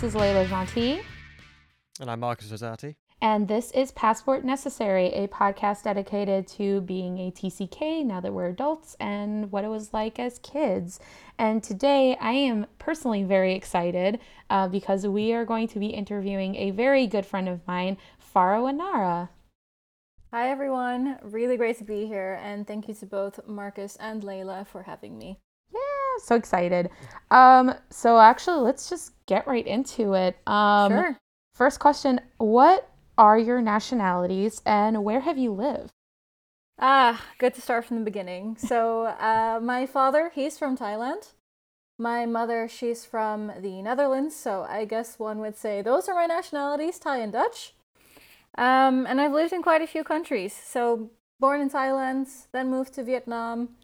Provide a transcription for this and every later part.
This is Layla Gentil. And I'm Marcus Rosati. And this is Passport Necessary, a podcast dedicated to being a TCK now that we're adults and what it was like as kids. And today I am personally very excited uh, because we are going to be interviewing a very good friend of mine, Farah Anara. Hi, everyone. Really great to be here. And thank you to both Marcus and Layla for having me. Yeah, so excited. Um, so actually, let's just get right into it. Um, sure. First question What are your nationalities and where have you lived? Ah, good to start from the beginning. So, uh, my father, he's from Thailand. My mother, she's from the Netherlands. So, I guess one would say those are my nationalities Thai and Dutch. Um, and I've lived in quite a few countries. So, born in Thailand, then moved to Vietnam,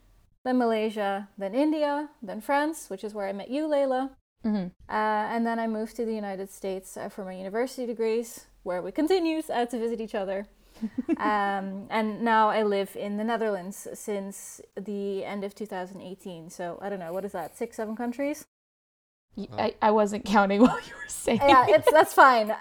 then Malaysia, then India, then France, which is where I met you, Layla. Mm-hmm. Uh, and then I moved to the United States uh, for my university degrees where we continue uh, to visit each other. um, and now I live in the Netherlands since the end of 2018. So I don't know, what is that, six, seven countries? I, I wasn't counting while you were saying. Yeah, it's that's fine.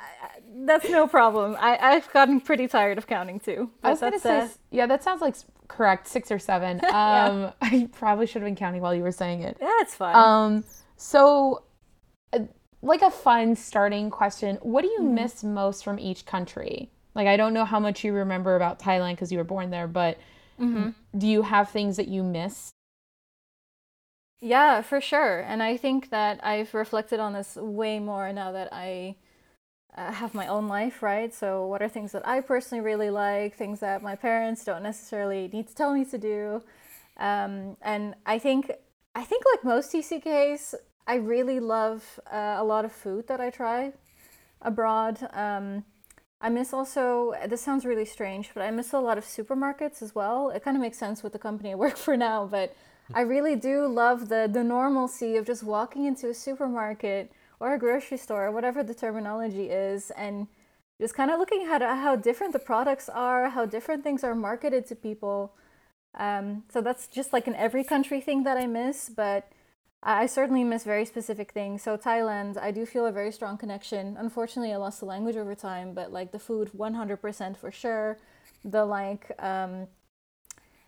That's no problem. I, I've gotten pretty tired of counting too. I was gonna say, uh, yeah, that sounds like correct, six or seven. Um, yeah. I probably should have been counting while you were saying it. Yeah, it's fine. Um, so like a fun starting question. What do you mm-hmm. miss most from each country? Like I don't know how much you remember about Thailand because you were born there, but mm-hmm. do you have things that you miss? Yeah, for sure. And I think that I've reflected on this way more now that I uh, have my own life, right? So, what are things that I personally really like, things that my parents don't necessarily need to tell me to do? Um, and I think, I think like most TCKs, I really love uh, a lot of food that I try abroad. Um, I miss also, this sounds really strange, but I miss a lot of supermarkets as well. It kind of makes sense with the company I work for now, but I really do love the, the normalcy of just walking into a supermarket or a grocery store, or whatever the terminology is, and just kind of looking at how different the products are, how different things are marketed to people. Um, so that's just like an every country thing that I miss, but I certainly miss very specific things. So Thailand, I do feel a very strong connection. Unfortunately, I lost the language over time, but like the food, 100% for sure. The like, um,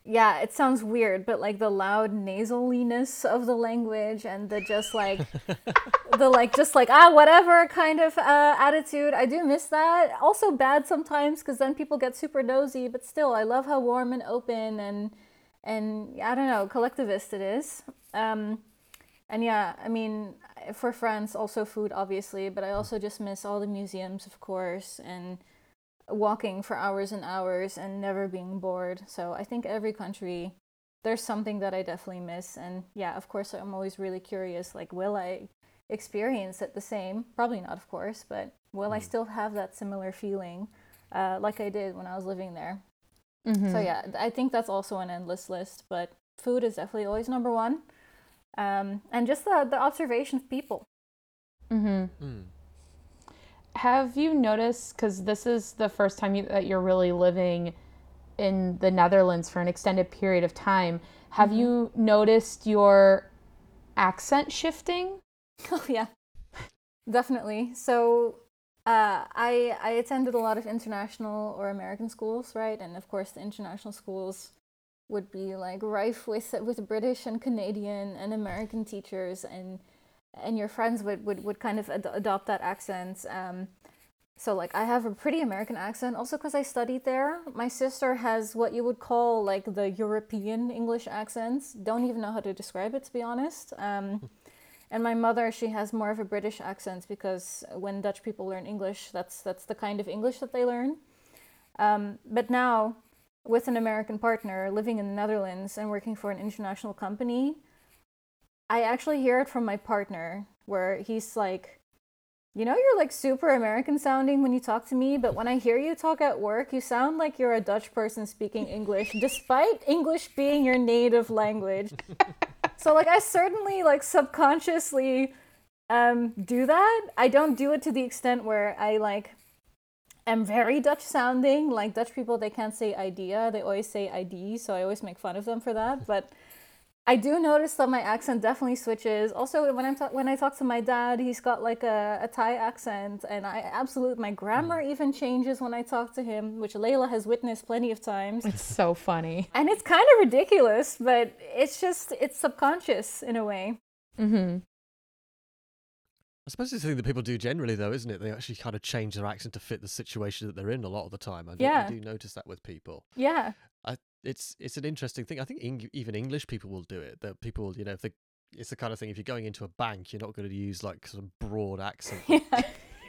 yeah, it sounds weird, but like the loud nasaliness of the language and the just like, the like, just like, ah, whatever kind of uh, attitude. I do miss that. Also bad sometimes because then people get super nosy, but still, I love how warm and open and, and I don't know, collectivist it is. Um, and yeah, I mean, for France, also food, obviously, but I also just miss all the museums, of course, and walking for hours and hours and never being bored. So I think every country, there's something that I definitely miss. And yeah, of course, I'm always really curious like, will I experience it the same? Probably not, of course, but will mm. I still have that similar feeling uh, like I did when I was living there? Mm-hmm. So yeah, I think that's also an endless list, but food is definitely always number one um, and just the, the observation of people. Mm-hmm. Mm. Have you noticed, because this is the first time you, that you're really living in the Netherlands for an extended period of time, have mm-hmm. you noticed your accent shifting? Oh, yeah, definitely. So uh, I I attended a lot of international or American schools, right? And of course, the international schools would be like rife with with British and Canadian and American teachers and and your friends would would, would kind of ad- adopt that accent. Um, so like I have a pretty American accent also because I studied there. My sister has what you would call like the European English accents. Don't even know how to describe it to be honest. Um, and my mother she has more of a British accent because when Dutch people learn English, that's that's the kind of English that they learn. Um, but now with an American partner living in the Netherlands and working for an international company, I actually hear it from my partner where he's like, you know, you're like super American sounding when you talk to me, but when I hear you talk at work, you sound like you're a Dutch person speaking English, despite English being your native language. so, like, I certainly, like, subconsciously um, do that. I don't do it to the extent where I, like, am very Dutch sounding. Like Dutch people, they can't say idea; they always say ID. So I always make fun of them for that. But I do notice that my accent definitely switches. Also, when I'm ta- when I talk to my dad, he's got like a, a Thai accent, and I absolutely my grammar Hmm. even changes when I talk to him, which Layla has witnessed plenty of times. It's so funny. And it's kind of ridiculous, but it's just it's subconscious in a way. Mm-hmm. I suppose it's the thing that people do generally, though, isn't it? They actually kind of change their accent to fit the situation that they're in a lot of the time. I do, Yeah. I do notice that with people. Yeah. It's it's an interesting thing. I think even English people will do it. That people, you know, if they, it's the kind of thing. If you're going into a bank, you're not going to use like some broad accent. Yeah.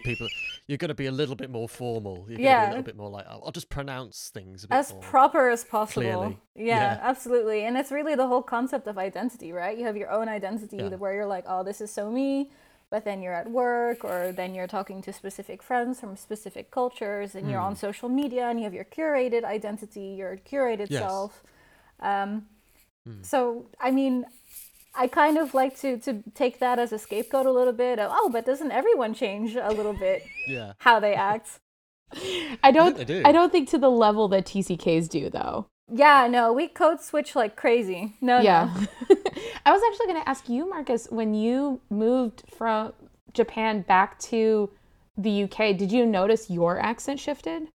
People, you're going to be a little bit more formal. You're going to be Yeah. a little bit more like, I'll, I'll just pronounce things a bit as proper as possible. Yeah, Yeah. absolutely. And it's really the whole concept of identity, right? You have your own identity Yeah. where you're like, oh, this is so me. But then you're at work, or then you're talking to specific friends from specific cultures, and you're on Hmm. social media, and you have your curated identity, your curated Yes. self. Um, Hmm. So, I mean, I kind of like to to take that as a scapegoat a little bit. Of, oh, but doesn't everyone change a little bit yeah. how they act? I don't. they do. I don't think to the level that TCKs do, though. Yeah, no, we code switch like crazy. No, yeah. no. I was actually going to ask you, Marcus, when you moved from Japan back to the UK, did you notice your accent shifted?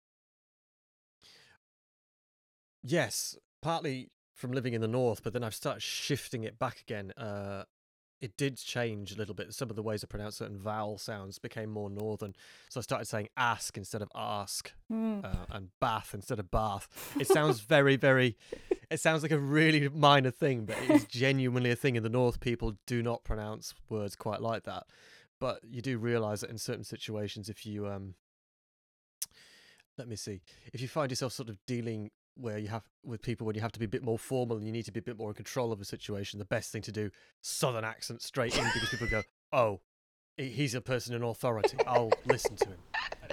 Yes, partly from living in the north, but then I've started shifting it back again. Uh, it did change a little bit. Some of the ways I pronounce certain vowel sounds became more northern. So I started saying ask instead of ask, Mm. uh, and bath instead of bath. It sounds very, very. It sounds like a really minor thing, but it is genuinely a thing in the north. People do not pronounce words quite like that, but you do realise that in certain situations, if you um, let me see, if you find yourself sort of dealing where you have with people when you have to be a bit more formal and you need to be a bit more in control of a situation, the best thing to do southern accent straight in because people go, "Oh, he's a person in authority. I'll listen to him,"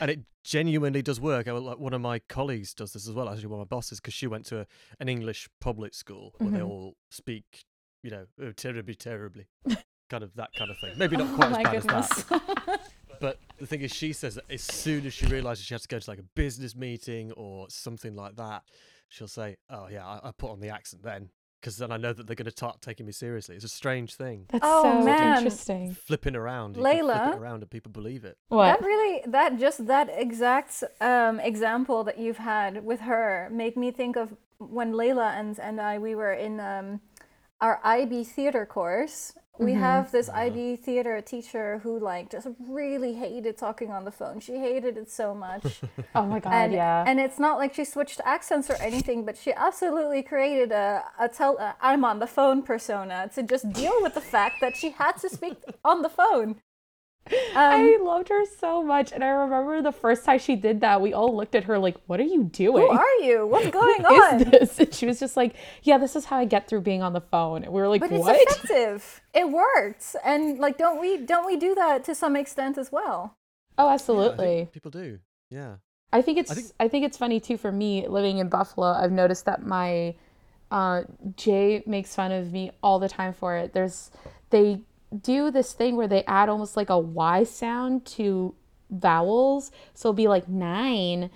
and it genuinely does work. I, like one of my colleagues does this as well. Actually, one of my bosses because she went to a, an English public school where they Mhm. all speak, you know, oh, terribly, terribly, kind of that kind of thing. Maybe not Oh quite my as bad as that. goodness. But the thing is, she says that as soon as she realizes she has to go to like a business meeting or something like that, she'll say, "Oh yeah, I, I put on the accent then, because then I know that they're going to start taking me seriously." It's a strange thing, That's Oh, so man. interesting. flipping around. You can flip Layla? it around and people believe it. What? That really, that just that exact um, example that you've had with her made me think of when Layla and and I we were in um, our IB theater course. We Mhm. have this. IB theater teacher who like just really hated talking on the phone. She hated it so much. oh my god, and, yeah. and it's not like she switched accents or anything, but she absolutely created a, a tell a I'm on the phone persona to just deal with the fact that she had to speak on the phone. I Um, loved her so much, and I remember the first time she did that, we all looked at her like, "What are you doing? who are you? What's going What on? is this?" And she was just like, "Yeah, this is how I get through being on the phone." And we were like, But "What?" it's effective. It worked, and like, don't we don't we do that to some extent as well? Oh, Yeah, absolutely. people do. Yeah. I think it's I think- think, it's funny too for me living in Buffalo. I've noticed that my uh, Jay makes fun of me all the time for it. There's they do this thing where they add almost like a Y sound to vowels, so it'll be like nine.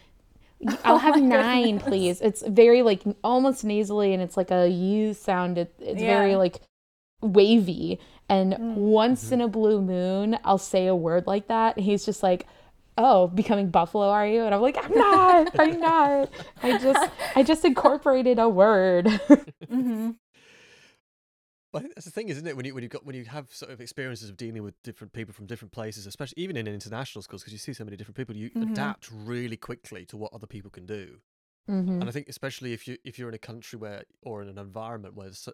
I'll have nine, please. It's very like almost nasally, and it's like a U sound. It, it's very like wavy. And once in a blue moon, I'll say a word like that, and he's just like, "Oh, becoming Buffalo, are you?" And I'm like, "I'm not. I'm not. I just, I just incorporated a word." hmm But I think that's the thing, isn't it? When you when you got when you have sort of experiences of dealing with different people from different places, especially even in international schools, because you see so many different people, you adapt really quickly to what other people can do. hmm And I think especially if you if you're in a country where or in an environment where so,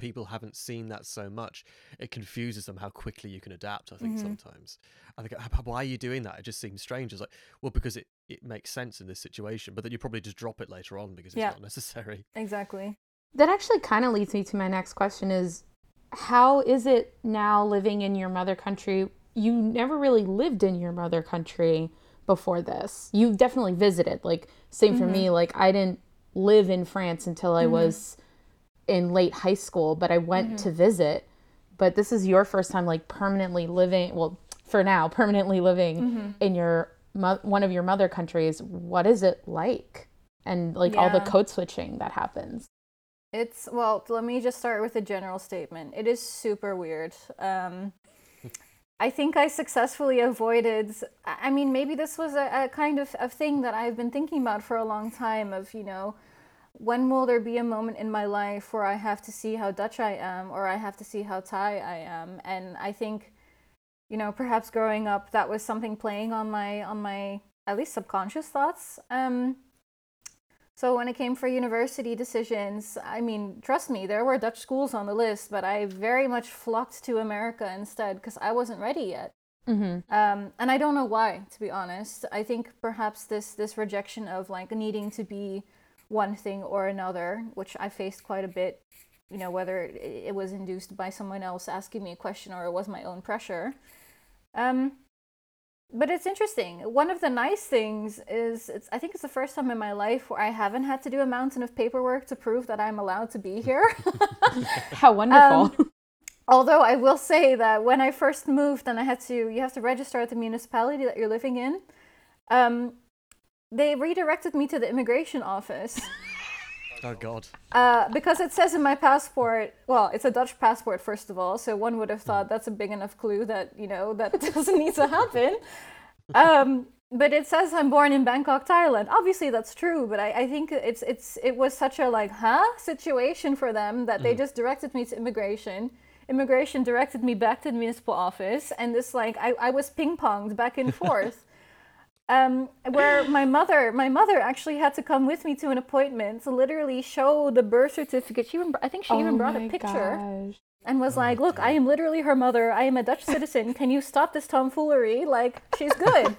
people haven't seen that so much, it confuses them how quickly you can adapt. I think Mhm. sometimes. I think why are you doing that? It just seems strange. It's like well because it it makes sense in this situation, but then you probably just drop it later on because it's Yeah. not necessary. Exactly. That actually kind of leads me to my next question: Is how is it now living in your mother country? You never really lived in your mother country before this. You definitely visited. Like same for me. Mm-hmm. Like I didn't live in France until I mm-hmm. was in late high school, but I went mm-hmm. to visit. But this is your first time like permanently living. Well, for now, permanently living in your one of your mother countries. What is it like? And like all the code switching that happens. It's well, let me just start with a general statement. It is super weird. Um, I think I successfully avoided. I mean, maybe this was a, a kind of, of thing that I've been thinking about for a long time. Of you know, when will there be a moment in my life where I have to see how Dutch I am, or I have to see how Thai I am? And I think, you know, perhaps growing up, that was something playing on my on my at least subconscious thoughts. Um, so when it came for university decisions, I mean, trust me, there were Dutch schools on the list, but I very much flocked to America instead because I wasn't ready yet. Mm-hmm. Um, and I don't know why, to be honest. I think perhaps this this rejection of like needing to be one thing or another, which I faced quite a bit. You know, whether it was induced by someone else asking me a question or it was my own pressure. Um, but it's interesting. One of the nice things is it's I think it's the first time in my life where I haven't had to do a mountain of paperwork to prove that I'm allowed to be here. How wonderful. Um, although I will say that when I first moved and I had to you have to register at the municipality that you're living in, um, they redirected me to the immigration office. Oh God. Uh, because it says in my passport, well, it's a Dutch passport first of all, so one would have thought that's a big enough clue that you know that doesn't need to happen. Um, but it says I'm born in Bangkok, Thailand. Obviously, that's true, but I, I think it's it's it was such a like huh situation for them that they mm. just directed me to immigration. Immigration directed me back to the municipal office, and this like I, I was ping ponged back and forth um, where my mother, my mother actually had to come with me to an appointment to literally show the birth certificate. She even, I think she even oh brought a picture gosh. and was oh like, "Look, I am literally her mother. I am a Dutch citizen. Can you stop this tomfoolery? Like, she's good."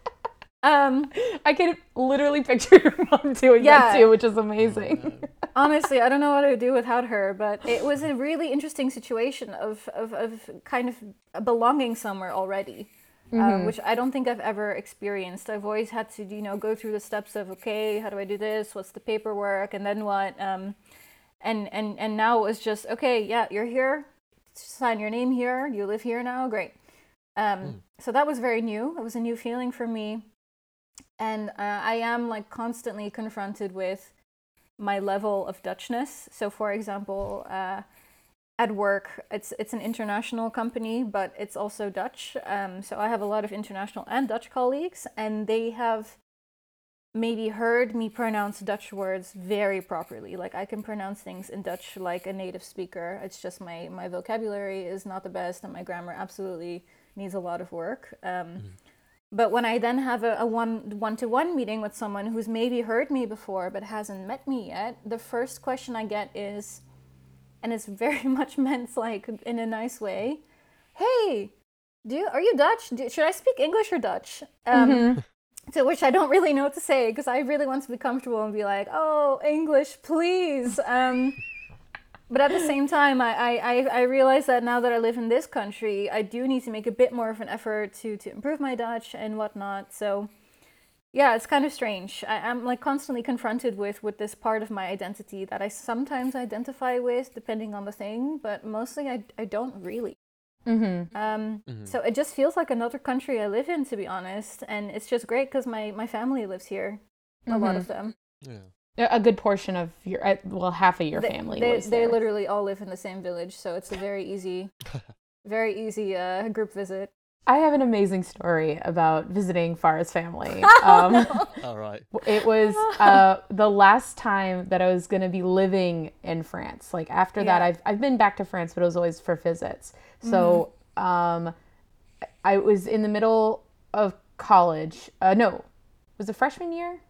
um, I can literally picture your mom doing yeah. that too, which is amazing. Honestly, I don't know what I would do without her, but it was a really interesting situation of, of, of kind of belonging somewhere already. Um, mm-hmm. um, which I don't think I've ever experienced. I've always had to, you know, go through the steps of okay, how do I do this? What's the paperwork? And then what? Um, and and and now it was just okay, yeah, you're here. Sign your name here. You live here now. Great. Um, mm. So that was very new. It was a new feeling for me, and uh, I am like constantly confronted with my level of Dutchness. So, for example. Uh, at work, it's it's an international company, but it's also Dutch. Um, so I have a lot of international and Dutch colleagues, and they have maybe heard me pronounce Dutch words very properly. Like I can pronounce things in Dutch like a native speaker. It's just my my vocabulary is not the best, and my grammar absolutely needs a lot of work. Um, mm. But when I then have a, a one one to one meeting with someone who's maybe heard me before but hasn't met me yet, the first question I get is and it's very much meant like in a nice way. Hey, do you, are you Dutch? Do, should I speak English or Dutch? Um, mm-hmm. To which I don't really know what to say because I really want to be comfortable and be like, oh, English, please. Um, but at the same time, I, I, I realize that now that I live in this country, I do need to make a bit more of an effort to, to improve my Dutch and whatnot. So yeah it's kind of strange I, am like constantly confronted with with this part of my identity that i sometimes identify with depending on the thing but mostly i, I don't really mm-hmm. Um, mm-hmm. so it just feels like another country i live in to be honest and it's just great because my my family lives here a mm-hmm. lot of them yeah a good portion of your uh, well half of your they, family they, they literally all live in the same village so it's a very easy very easy uh, group visit I have an amazing story about visiting Farah's family. Um, All right. It was uh, the last time that I was going to be living in France. Like after yeah. that, I've I've been back to France, but it was always for visits. So mm-hmm. um, I was in the middle of college. Uh, no, was it freshman year?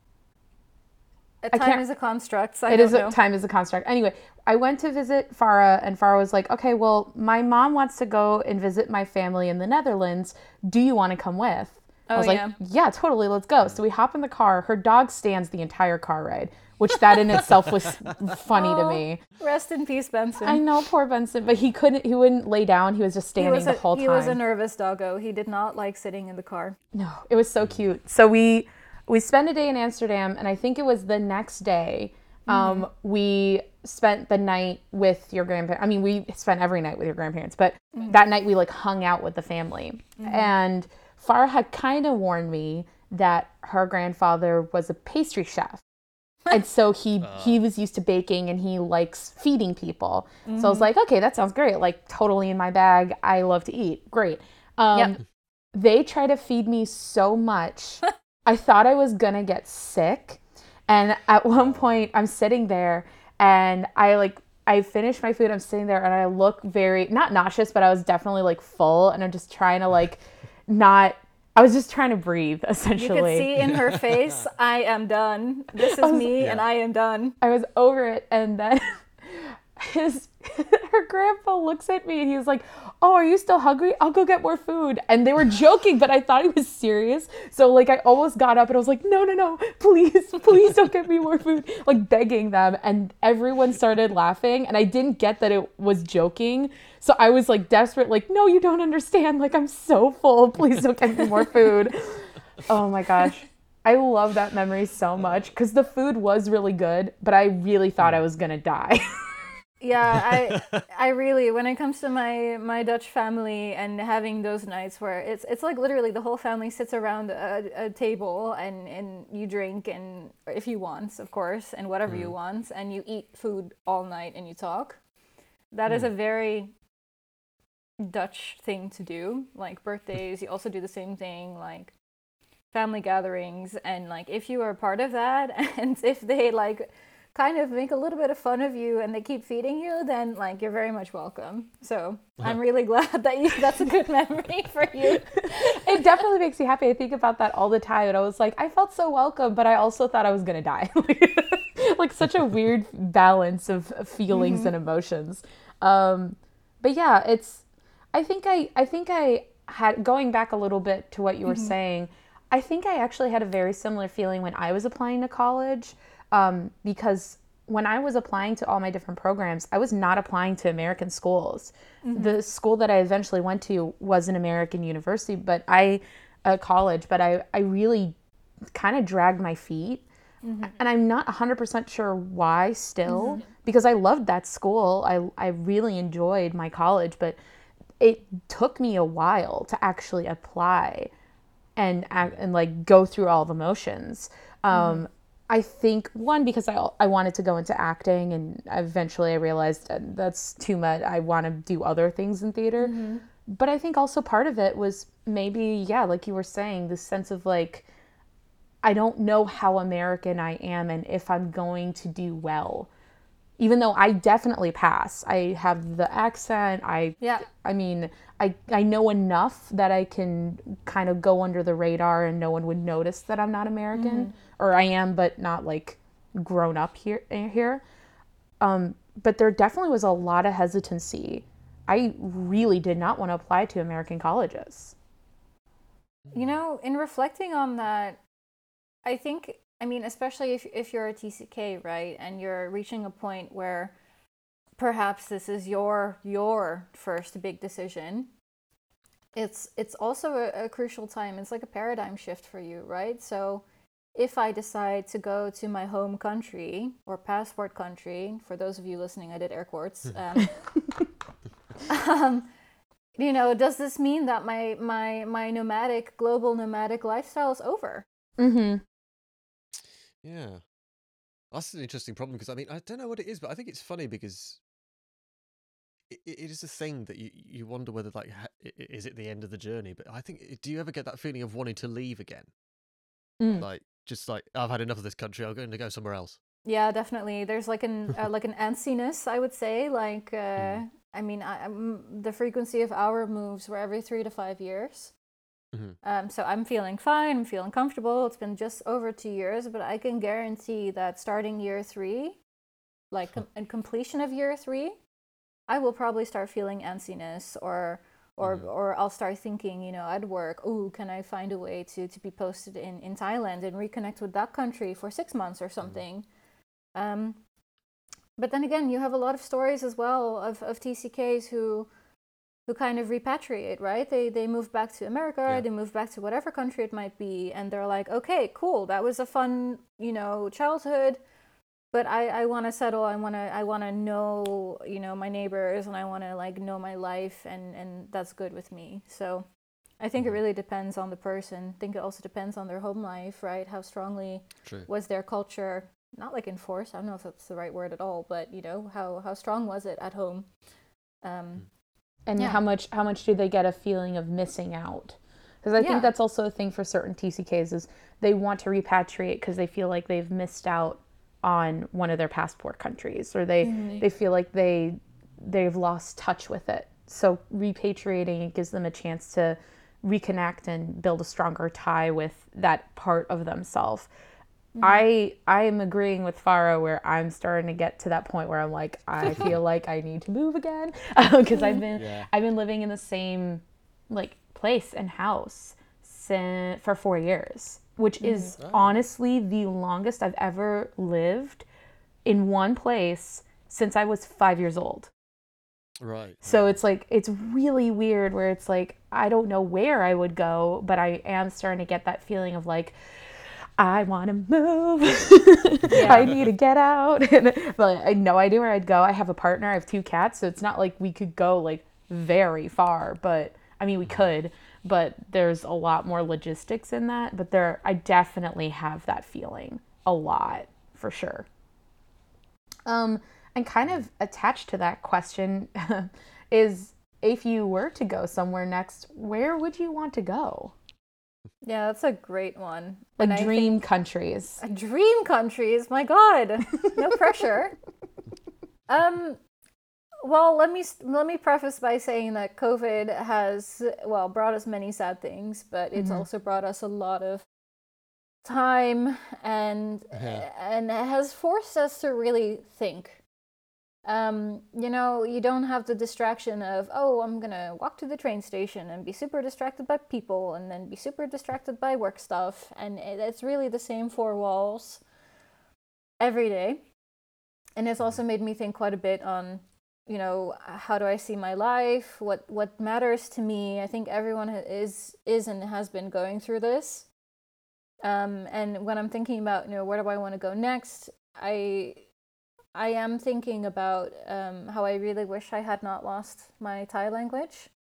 A time is a construct. So it is a, time is a construct. Anyway, I went to visit Farah, and Farah was like, "Okay, well, my mom wants to go and visit my family in the Netherlands. Do you want to come with?" Oh, I was yeah. like, "Yeah, totally. Let's go." So we hop in the car. Her dog stands the entire car ride, which that in itself was funny oh, to me. Rest in peace, Benson. I know, poor Benson, but he couldn't. He wouldn't lay down. He was just standing was a, the whole time. He was a nervous doggo. He did not like sitting in the car. No, it was so mm. cute. So we we spent a day in Amsterdam, and I think it was the next day. Um, mm-hmm. We spent the night with your grandparents. I mean, we spent every night with your grandparents, but mm-hmm. that night we like hung out with the family. Mm-hmm. And Farah had kind of warned me that her grandfather was a pastry chef. and so he he was used to baking and he likes feeding people. So I was like, okay, that sounds great. Like totally in my bag. I love to eat. Great. Um, Yep. They try to feed me so much. I thought I was gonna get sick. And at one point, I'm sitting there and I like I finished my food. I'm sitting there and I look very not nauseous, but I was definitely like full, and I'm just trying to like not. I was just trying to breathe essentially. You essentially. could see in her face, I am done. This is was- me, and I am done. I was over it, and then his her grandpa looks at me and he's like, "Oh, are you still hungry? I'll go get more food." And they were joking, but I thought he was serious. So like, I almost got up and I was like, "No, no, no! Please, please don't get me more food!" Like begging them, and everyone started laughing, and I didn't get that it was joking. So I was like desperate, like, "No, you don't understand! Like, I'm so full. Please don't get me more food." Oh my gosh. I love that memory so much because the food was really good, but I really thought I was gonna die. Yeah, I I really when it comes to my my Dutch family and having those nights where it's it's like literally the whole family sits around a, a table and and you drink and if you want, of course, and whatever you mm. want and you eat food all night and you talk. That is a mm. very Dutch thing to do. Like birthdays, you also do the same thing like family gatherings and like if you are part of that and if they like kind of make a little bit of fun of you and they keep feeding you, then like you're very much welcome. So I'm really glad that you that's a good memory for you. it definitely makes me happy. I think about that all the time. And I was like, I felt so welcome, but I also thought I was gonna die. like such a weird balance of of feelings and emotions. Um, but yeah, it's. I think I. I think I had going back a little bit to what you were saying. I think I actually had a very similar feeling when I was applying to college, um, because when I was applying to all my different programs, I was not applying to American schools. Mm-hmm. The school that I eventually went to was an American university, but I, a college, but I, I really kind of dragged my feet. Mm-hmm. And I'm not 100% sure why still, mm-hmm. because I loved that school. I, I really enjoyed my college, but it took me a while to actually apply and act, and like go through all the motions. Um, I think one because I I wanted to go into acting, and eventually I realized that's too much. I want to do other things in theater. Mm-hmm. But I think also part of it was maybe yeah, like you were saying, the sense of like I don't know how American I am and if I'm going to do well. Even though I definitely pass, I have the accent. I Yeah. I mean, I I know enough that I can kind of go under the radar and no one would notice that I'm not American or I am but not like grown up here here. Um, but there definitely was a lot of hesitancy. I really did not want to apply to American colleges. You know, in reflecting on that, I think, I mean, especially if, if you're a TCK, right, and you're reaching a point where perhaps this is your your first big decision, it's it's also a, a crucial time. It's like a paradigm shift for you, right? So if I decide to go to my home country or passport country, for those of you listening, I did air quotes. Um, um, you know, does this mean that my my my nomadic global nomadic lifestyle is over? Mm-hmm. Yeah. That's an interesting problem because I mean I don't know what it is, but I think it's funny because it, it is a thing that you you wonder whether like ha- i- i- is it the end of the journey? But I think do you ever get that feeling of wanting to leave again? Mm. Like just like I've had enough of this country. I'm going to go somewhere else. Yeah, definitely. There's like an uh, like an antsiness, I would say. Like, uh, Mm. I mean, I, I'm, the frequency of our moves were every three to five years. Mhm. Um, so I'm feeling fine. I'm feeling comfortable. It's been just over two years, but I can guarantee that starting year three, like com- and completion of year three, I will probably start feeling antsiness or. Or, Mhm. or I'll start thinking, you know, at work, oh, can I find a way to, to be posted in, in Thailand and reconnect with that country for six months or something? Um, but then again, you have a lot of stories as well of, of TCKs who who kind of repatriate, right? They they move back to America, Yeah. they move back to whatever country it might be, and they're like, okay, cool, that was a fun, you know, childhood. But I, I want to settle. I want to I want to know you know my neighbors and I want to like know my life and and that's good with me. So I think it Mhm. really depends on the person. I think it also depends on their home life, right? How strongly True. was their culture not like enforced. I don't know if that's the right word at all, but you know, how how strong was it at home? Um, and Yeah. how much how much do they get a feeling of missing out because i Yeah. think that's also a thing for certain tck's is they want to repatriate because they feel like they've missed out on one of their passport countries or they Mhm. they feel like they they've lost touch with it so repatriating it gives them a chance to reconnect and build a stronger tie with that part of themselves Mm-hmm. I I am agreeing with Farah where I'm starting to get to that point where I'm like I feel like I need to move again because I've been Yeah. I've been living in the same like place and house since, for 4 years which mm. is Oh. honestly the longest I've ever lived in one place since I was 5 years old. Right. So it's like it's really weird where it's like I don't know where I would go, but I am starting to get that feeling of like I want to move. I need to get out. but I no idea where I'd go. I have a partner. I have two cats, so it's not like we could go like very far. But I mean, we could. But there's a lot more logistics in that. But there, I definitely have that feeling a lot for sure. Um, and kind of attached to that question is if you were to go somewhere next, where would you want to go? Yeah, that's a great one. Like And dream countries. Dream countries. My God, no pressure. Um, well, let me let me preface by saying that COVID has well brought us many sad things, but it's Mhm. also brought us a lot of time and Yeah. and it has forced us to really think. Um, you know, you don't have the distraction of, oh, I'm gonna walk to the train station and be super distracted by people and then be super distracted by work stuff. And it, it's really the same four walls every day. And it's also made me think quite a bit on, you know, how do I see my life? What what matters to me? I think everyone is is and has been going through this. Um, and when I'm thinking about, you know, where do I want to go next, I I am thinking about um, how I really wish I had not lost my Thai language.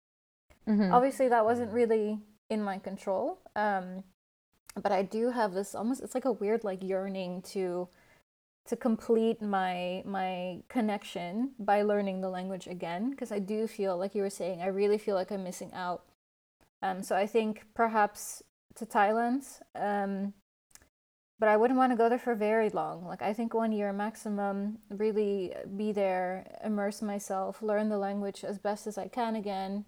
Mhm. Obviously, that wasn't really in my control. Um, but I do have this almost it's like a weird like yearning to to complete my my connection by learning the language again because I do feel like you were saying I really feel like I'm missing out. Um, so I think perhaps to Thailand. Um, but I wouldn't want to go there for very long. Like I think one year maximum. Really be there, immerse myself, learn the language as best as I can again.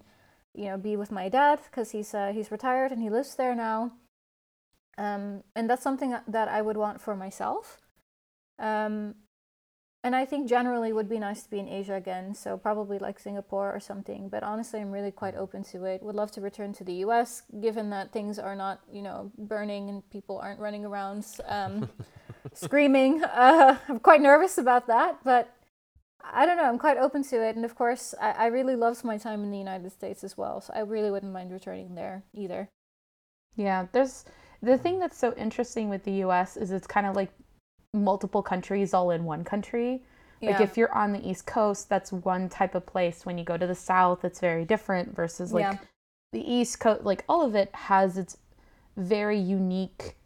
You know, be with my dad because he's uh, he's retired and he lives there now. Um, and that's something that I would want for myself. Um, and I think generally would be nice to be in Asia again. So probably like Singapore or something. But honestly, I'm really quite open to it. Would love to return to the U.S. given that things are not, you know, burning and people aren't running around um, screaming. Uh, I'm quite nervous about that, but I don't know. I'm quite open to it. And of course, I, I really loved my time in the United States as well. So I really wouldn't mind returning there either. Yeah, there's the thing that's so interesting with the US is it's kind of like multiple countries all in one country. Like Yeah. if you're on the East Coast, that's one type of place. When you go to the South, it's very different versus like Yeah. the East Coast, like all of it has its very unique,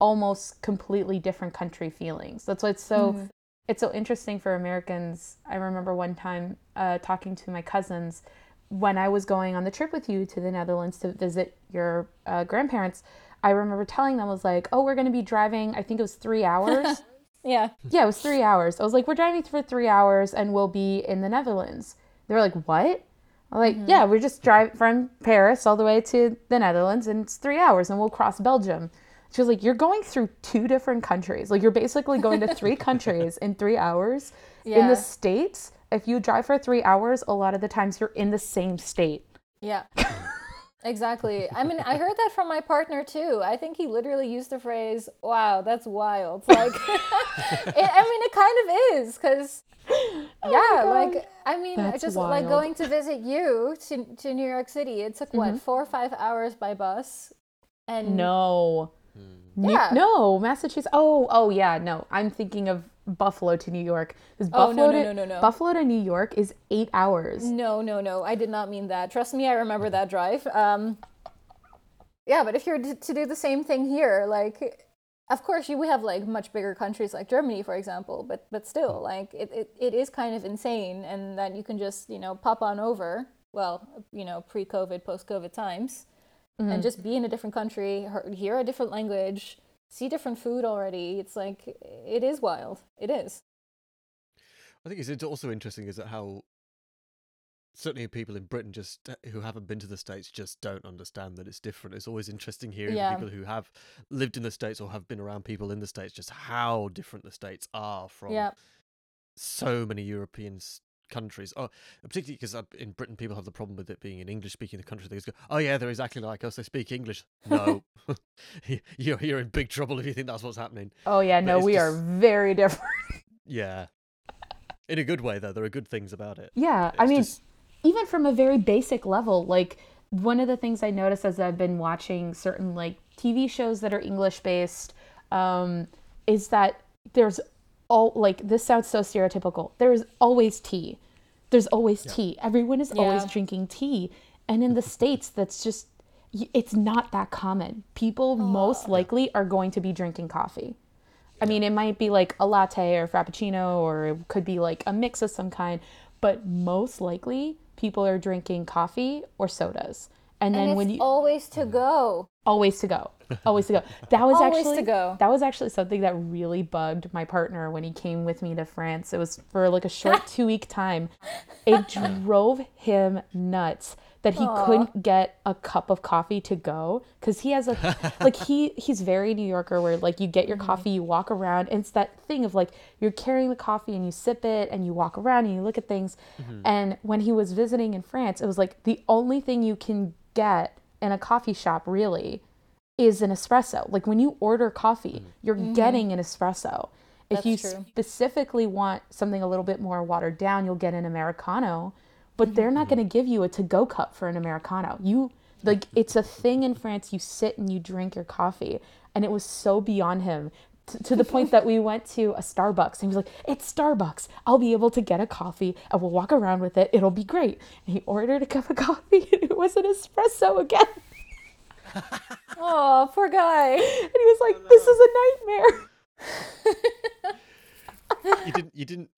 almost completely different country feelings. That's why it's so Mhm. it's so interesting for Americans. I remember one time uh, talking to my cousins when I was going on the trip with you to the Netherlands to visit your uh, grandparents. I remember telling them, I was like, oh, we're going to be driving, I think it was three hours. Yeah. yeah, it was three hours. I was like, we're driving for three hours and we'll be in the Netherlands. They were like, what? I'm like, mm-hmm. yeah, we're just driving from Paris all the way to the Netherlands and it's three hours and we'll cross Belgium. She was like, you're going through two different countries. Like, you're basically going to three countries in three hours. Yeah. In the States, if you drive for three hours, a lot of the times you're in the same state. Yeah. exactly. I mean, I heard that from my partner too. I think he literally used the phrase, wow, that's wild. Like, it, I mean, it kind of is because, yeah, like, I mean, Oh That's just like going to visit you to, to New York City, it took what, Mm-hmm. four or five hours by bus? And No. New- Yeah. no, Massachusetts. Oh, oh yeah, no. I'm thinking of Buffalo to New York. 'Cause Oh, Buffalo no, no, to, no, no, no. Buffalo to New York is eight hours. No, no, no. I did not mean that. Trust me, I remember that drive. Um, yeah, but if you're to to do the same thing here, like, of course you we have like much bigger countries like germany for example but but still like it, it, it is kind of insane and that you can just you know pop on over well you know pre-covid post-covid times mm-hmm. and just be in a different country hear a different language see different food already it's like it is wild it is i think it's also interesting is that how certainly people in Britain just uh, who haven't been to the states just don't understand that it's different. It's always interesting hearing yeah. people who have lived in the states or have been around people in the states just how different the states are from yeah. so many European countries. Oh, particularly because in Britain people have the problem with it being an English speaking country. They go, "Oh yeah, they're exactly like us. They speak English." No, you're you're in big trouble if you think that's what's happening. Oh yeah, no, we just... are very different. yeah. In a good way, though, there are good things about it. Yeah, it's I mean, just even from a very basic level, like one of the things I notice as I've been watching certain like TV shows that are English based um, is that there's all like this sounds so stereotypical. There's always tea. There's always yeah. tea. Everyone is yeah. always drinking tea. And in the States, that's just, it's not that common. People oh. most likely are going to be drinking coffee. I mean, it might be like a latte or a frappuccino, or it could be like a mix of some kind, but most likely people are drinking coffee or sodas. And then and when you always to go. Always to go. Always to go. That was always actually to go. that was actually something that really bugged my partner when he came with me to France. It was for like a short 2 week time. It drove him nuts that he Aww. couldn't get a cup of coffee to go because he has a like he he's very New Yorker where like you get your mm-hmm. coffee, you walk around, and it's that thing of like you're carrying the coffee and you sip it and you walk around and you look at things. Mm-hmm. And when he was visiting in France, it was like the only thing you can get in a coffee shop really is an espresso. Like when you order coffee, mm-hmm. you're mm-hmm. getting an espresso. If That's you true. specifically want something a little bit more watered down, you'll get an americano but they're not mm-hmm. going to give you a to-go cup for an americano. You like it's a thing in France. You sit and you drink your coffee, and it was so beyond him to, to the point that we went to a Starbucks and he was like, "It's Starbucks. I'll be able to get a coffee and we'll walk around with it. It'll be great." And he ordered a cup of coffee, and it was an espresso again. oh, poor guy. And he was like, "This is a nightmare." you didn't. You didn't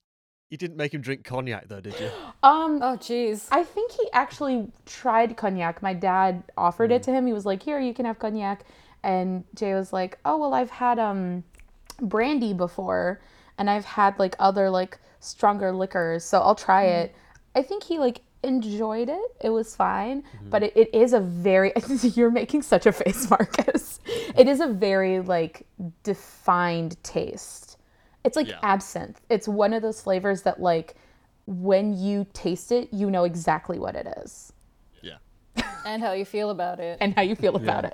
you didn't make him drink cognac though, did you? Um, oh, jeez. I think he actually tried cognac. My dad offered mm. it to him. He was like, "Here, you can have cognac," and Jay was like, "Oh well, I've had um brandy before, and I've had like other like stronger liquors, so I'll try mm. it." I think he like enjoyed it. It was fine, mm-hmm. but it, it is a very you're making such a face, Marcus. it is a very like defined taste it's like yeah. absinthe. It's one of those flavors that like when you taste it, you know exactly what it is. Yeah. and how you feel about it. and how you feel about yeah.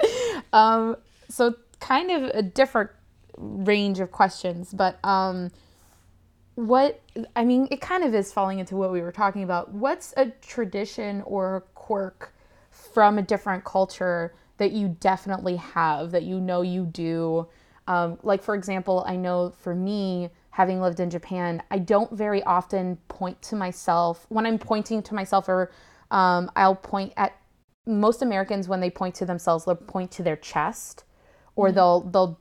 it. um so kind of a different range of questions, but um what I mean, it kind of is falling into what we were talking about. What's a tradition or a quirk from a different culture that you definitely have that you know you do um, like, for example, I know for me, having lived in Japan, I don't very often point to myself. When I'm pointing to myself, or um, I'll point at most Americans when they point to themselves, they'll point to their chest, or mm-hmm. they'll they'll.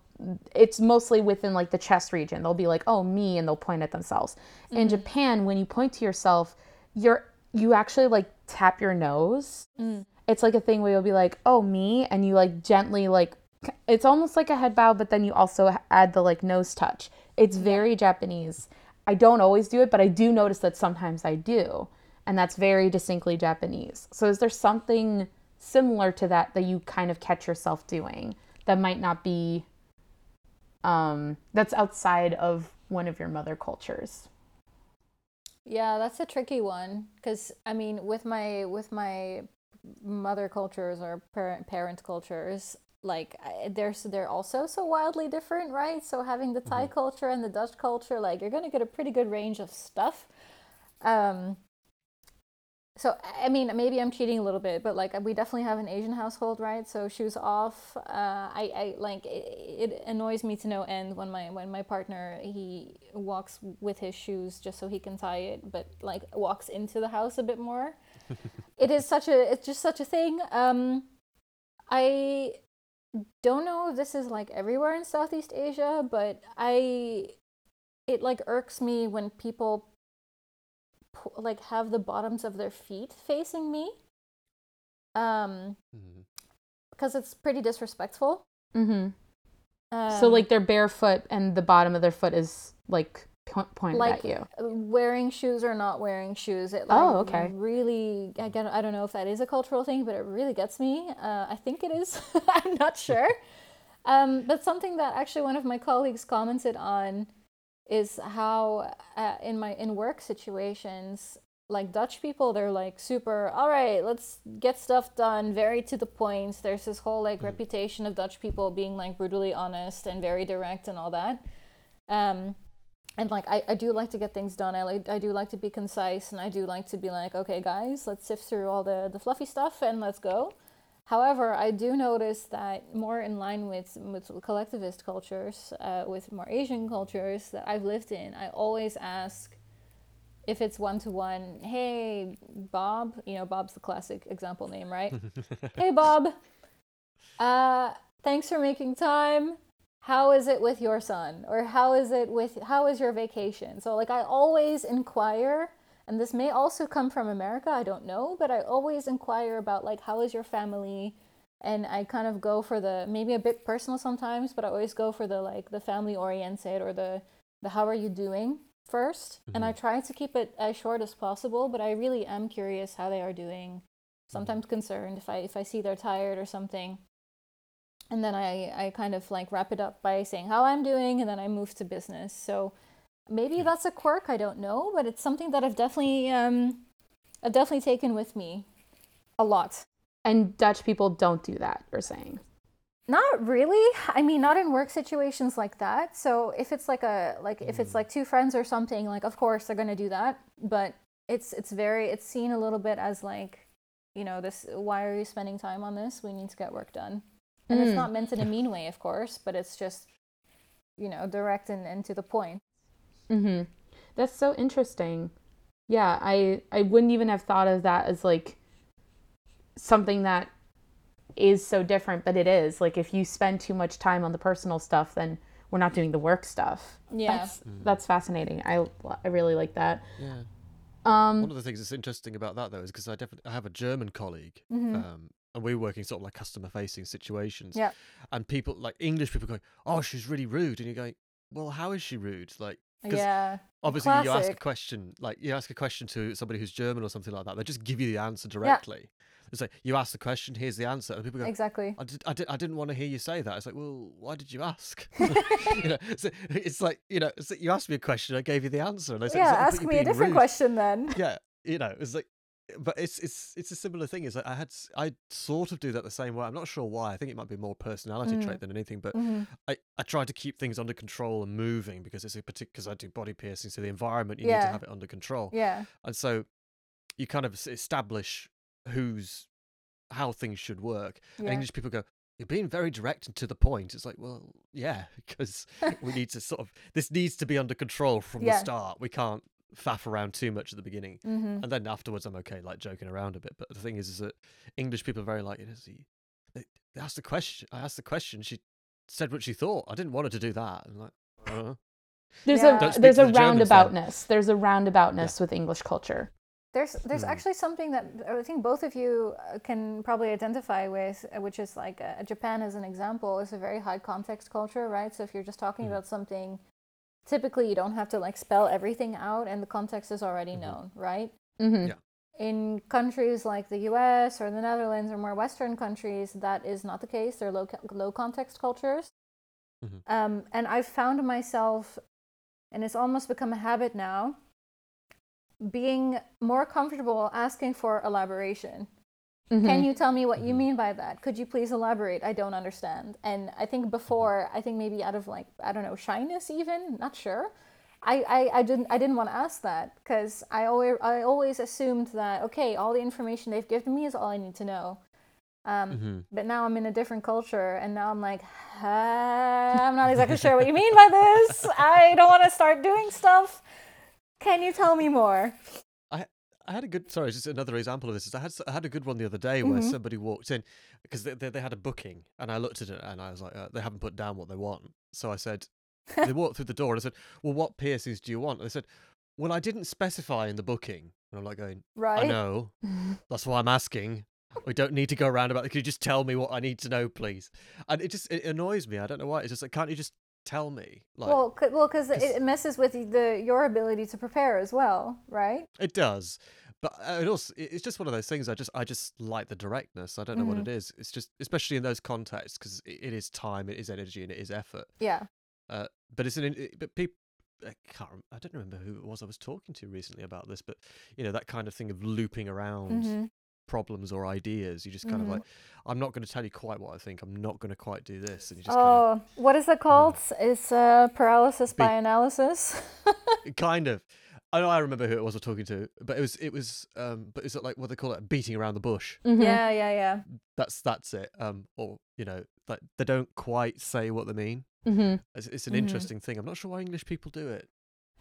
It's mostly within like the chest region. They'll be like, "Oh, me," and they'll point at themselves. Mm-hmm. In Japan, when you point to yourself, you're you actually like tap your nose. Mm. It's like a thing where you'll be like, "Oh, me," and you like gently like it's almost like a head bow, but then you also add the like nose touch. It's very Japanese. I don't always do it, but I do notice that sometimes I do. And that's very distinctly Japanese. So is there something similar to that that you kind of catch yourself doing that might not be um that's outside of one of your mother cultures? Yeah, that's a tricky one cuz I mean with my with my mother cultures or parent parent cultures like they're they're also so wildly different, right? So having the Thai mm-hmm. culture and the Dutch culture, like you're gonna get a pretty good range of stuff. Um, so I mean, maybe I'm cheating a little bit, but like we definitely have an Asian household, right? So shoes off. Uh, I, I like it, it annoys me to no end when my when my partner he walks with his shoes just so he can tie it, but like walks into the house a bit more. it is such a it's just such a thing. Um, I don't know if this is like everywhere in Southeast Asia, but I it like irks me when people like have the bottoms of their feet facing me. Um because it's pretty disrespectful. Mm-hmm. Um, so like they're barefoot and the bottom of their foot is like po- pointed like at you. wearing shoes or not wearing shoes. It like Oh, okay. really I get I don't know if that is a cultural thing, but it really gets me. Uh, I think it is. I'm not sure. Um, but something that actually one of my colleagues commented on is how uh, in my in work situations like Dutch people they're like super all right let's get stuff done very to the point. There's this whole like Mhm. reputation of Dutch people being like brutally honest and very direct and all that. Um and like I, I do like to get things done. I like I do like to be concise and I do like to be like okay guys let's sift through all the the fluffy stuff and let's go However, I do notice that more in line with, with collectivist cultures, uh, with more Asian cultures that I've lived in, I always ask if it's one to one, hey, Bob, you know, Bob's the classic example name, right? hey, Bob, uh, thanks for making time. How is it with your son? Or how is it with, how is your vacation? So, like, I always inquire and this may also come from America, I don't know, but I always inquire about like how is your family and I kind of go for the maybe a bit personal sometimes, but I always go for the like the family oriented or the the how are you doing 1st And I mm-hmm. try to keep it as short as possible, but I really am curious how they are doing. Mm-hmm. Sometimes concerned if I if I see they're tired or something. And then I I kind of like wrap it up by saying how I'm doing and then I move to business. So maybe that's a quirk i don't know but it's something that i've definitely um i've definitely taken with me a lot. And Dutch people don't do that, you're saying. not really. I mean not in work situations like that. So if it's like a like if it's Mm. like two friends or something like of course they're going to do that. But it's it's very it's seen a little bit as like you know this why are you spending time on this? We need to get work done. And it's Mm. not meant in a mean way of course but it's just you know direct and, and to the point Mm-hmm. That's so interesting. Yeah, I I wouldn't even have thought of that as like something that is so different, but it is. Like if you spend too much time on the personal stuff, then we're not doing the work stuff. yeah That's that's fascinating. I I really like that. Yeah. Um One of the things that's interesting about that though is because I definitely I have a German colleague, Mhm. um, and we're working sort of like customer facing situations. Yeah. And people like English people going, "Oh, she's really rude," and you're going, "Well, how is she rude?" Like 'Cause yeah obviously you ask a question, like you ask a question to somebody who's German or something like that, they just give you the answer directly. Yeah. It's like you ask the question, here's the answer, and people go, exactly I, did, I, did, I didn't want to hear you say that. It's like, well, why did you ask? you know, so it's like, you know, it's like you asked me a question, I gave you the answer. And I said, yeah "It's ask me a different rude." question then Yeah, you know, it's like, but it's it's it's a similar thing. Is like I had I sort of do that the same way. I'm not sure why. I think it might be more personality Mm. trait than anything. But Mhm. I I try to keep things under control and moving because it's a particular because I do body piercing, so the environment you need to have it under control. yeah And so you kind of establish who's how things should work. And English people go, "You're being very direct and to the point." It's like, well, yeah, because we need to sort of this needs to be under control from Yeah. the start. We can't faff around too much at the beginning, hmm and then afterwards, I'm okay, like joking around a bit. But the thing is, is that English people are very like, you know, see, they, they asked the question. I asked the question. She said what she thought. I didn't want her to do that. And like, uh, there's Yeah. a Don't speak there's a the Germans then. roundaboutness. There's a roundaboutness with English culture. there's there's Hmm. actually something that i think both of you uh, can probably identify with uh, which is like uh, japan as an example is a very high context culture right so if you're just talking Mhm. about something typically you don't have to like spell everything out and the context is already Mhm. known right Mm-hmm. Yeah. in countries like the US or the Netherlands or more Western countries, that is not the case. They're low, low context cultures. Mhm. Um, and I've found myself, and it's almost become a habit now, being more comfortable asking for elaboration. Mm-hmm. Can you tell me what you Mhm. mean by that? Could you please elaborate? I don't understand. And I think before, I think maybe out of like I don't know shyness, even not sure. I, I, I didn't I didn't want to ask that because I always I always assumed that okay all the information they've given me is all I need to know. Um, mhm. But now I'm in a different culture, and now I'm like, "Ah, I'm not exactly sure what you mean by this. I don't want to start doing stuff. Can you tell me more? I had a good. Sorry, just another example of this. Is I had I had a good one the other day where Mhm. somebody walked in because they, they they had a booking, and I looked at it and I was like, uh, they haven't put down what they want. So I said, they walked through the door and I said, well, what piercings do you want? And they said, well, I didn't specify in the booking. And I'm like going, right? I know. That's why I'm asking. We don't need to go around about it. Could you just tell me what I need to know, please? And it just it annoys me. I don't know why. It's just like, can't you just tell me? Like, well, c- well, because 'cause- it messes with the your ability to prepare as well, right? It does, but uh, it also it's just one of those things. I just I just like the directness. I don't know what Mhm. it is. It's just especially in those contexts because it, is time, it is energy, and it is effort. Yeah. Uh, but it's an it- but people. I can't. I don't remember who it was I was talking to recently about this, but you know that kind of thing of looping around hmm problems or ideas. You just kind of Mhm. like, I'm not going to tell you quite what I think. I'm not going to quite do this, and you just Oh, what is it called? It's uh, paralysis Be- by analysis. kind of. I know I remember who it was I was talking to, but it was it was um, but is it like what they call it, beating around the bush? Mhm. Yeah, yeah, yeah. that's that's it um or you know like they don't quite say what they mean Mhm. it's, it's an Mhm. interesting thing i'm not sure why english people do it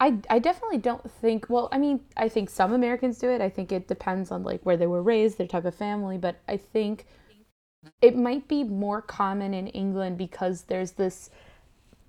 I, I definitely don't think well i mean i think some americans do it. I think it depends on like where they were raised their type of family but i think it might be more common in england because there's this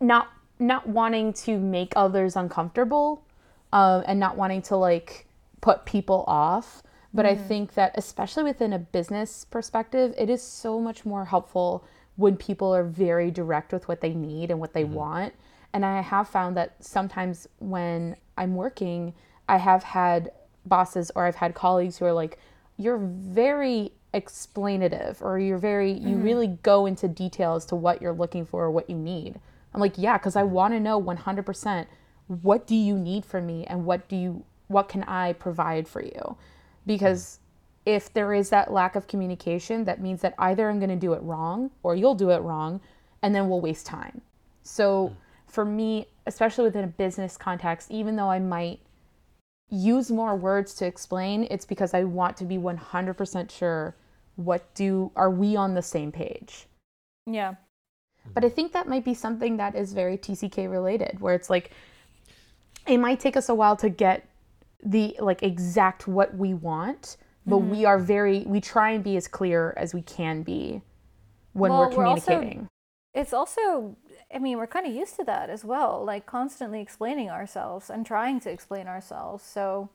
not not wanting to make others uncomfortable um, and not wanting to like put people off. But i think that especially within a business perspective it is so much more helpful when people are very direct with what they need and what they want and i have found that sometimes when i'm working i have had bosses or i've had colleagues who are like you're very explanative or you're very you mm-hmm. really go into detail as to what you're looking for or what you need. I'm like yeah because i want to know 100% what do you need from me and what do you what can i provide for you? Because if there is that lack of communication that means that either i'm going to do it wrong or you'll do it wrong and then we'll waste time. So hmm. For me especially within a business context even though i might use more words to explain it's because i want to be 100% sure what do are we on the same page Yeah. but I think that might be something that is very TCK related, where it's like it might take us a while to get the like exact what we want, but we mm-hmm. are very we try and be as clear as we can be when Well, we're we're also- communicating. It's also, I mean, we're kind of used to that as well, like constantly explaining ourselves and trying to explain ourselves. So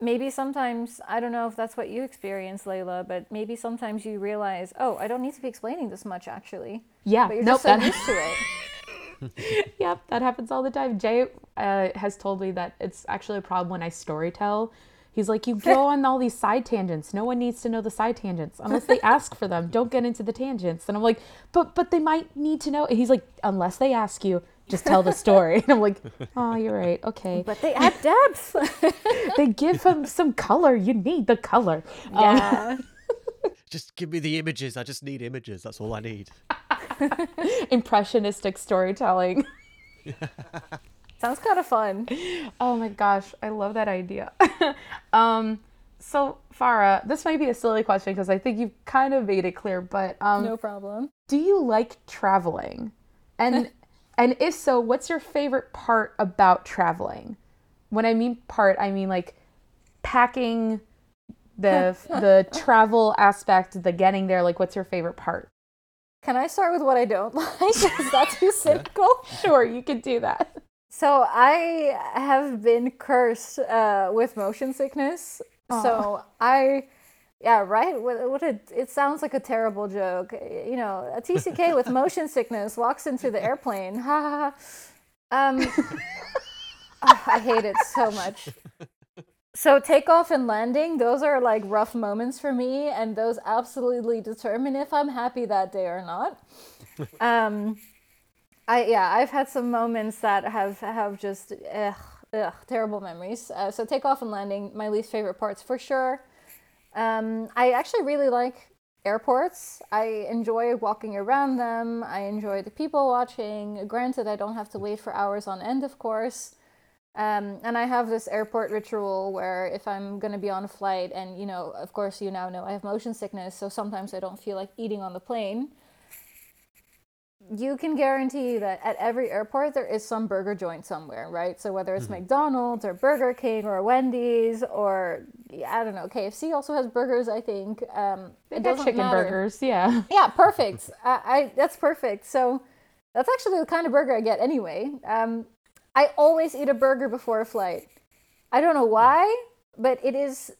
maybe sometimes, I don't know if that's what you experience, Layla, but maybe sometimes you realize, oh, I don't need to be explaining this much actually. yeah, But you're nope, just so that- used to it. yep, that happens all the time. Jay uh, has told me that it's actually a problem when I story tell. He's like, you go on all these side tangents. No one needs to know the side tangents unless they ask for them. Don't get into the tangents. And I'm like, but but they might need to know. And he's like, unless they ask you, just tell the story. And I'm like, oh, you're right. Okay. But they add depth. They give him some color. You need the color. Um, yeah. just give me the images i just need images that's all i need impressionistic storytelling. Sounds kind of fun. Oh my gosh, I love that idea. um, so Farah, this might be a silly question because I think you've kind of made it clear, but um, No problem. do you like traveling? And and if so, what's your favorite part about traveling? When I mean part, I mean like packing, the the travel aspect, the getting there. Like, what's your favorite part? Can I start with what I don't like? Is that too cynical? Sure, you can do that. So I have been cursed uh, with motion sickness. So I, yeah, right. What, what a, it sounds like a terrible joke. You know, a TCK with motion sickness walks into the airplane. Ha ha ha. Um, oh, I hate it so much. So takeoff and landing, those are like rough moments for me, and those absolutely determine if I'm happy that day or not. Um, I yeah, I've had some moments that have have just ugh, ugh, terrible memories. Uh, so takeoff and landing, my least favorite parts for sure. Um, I actually really like airports. I enjoy walking around them. I enjoy the people watching. Granted, I don't have to wait for hours on end, of course. Um, and I have this airport ritual where if I'm going to be on a flight, and you know, of course, you now know I have motion sickness, so sometimes I don't feel like eating on the plane. You can guarantee that at every airport there is some burger joint somewhere, right? So whether it's mm-hmm. McDonald's or Burger King or Wendy's or I don't know, KFC also has burgers. I think um, they got chicken matter. burgers. Yeah. Yeah, perfect. I, I, that's perfect. So that's actually the kind of burger I get anyway. Um, I always eat a burger before a flight. I don't know why, but it is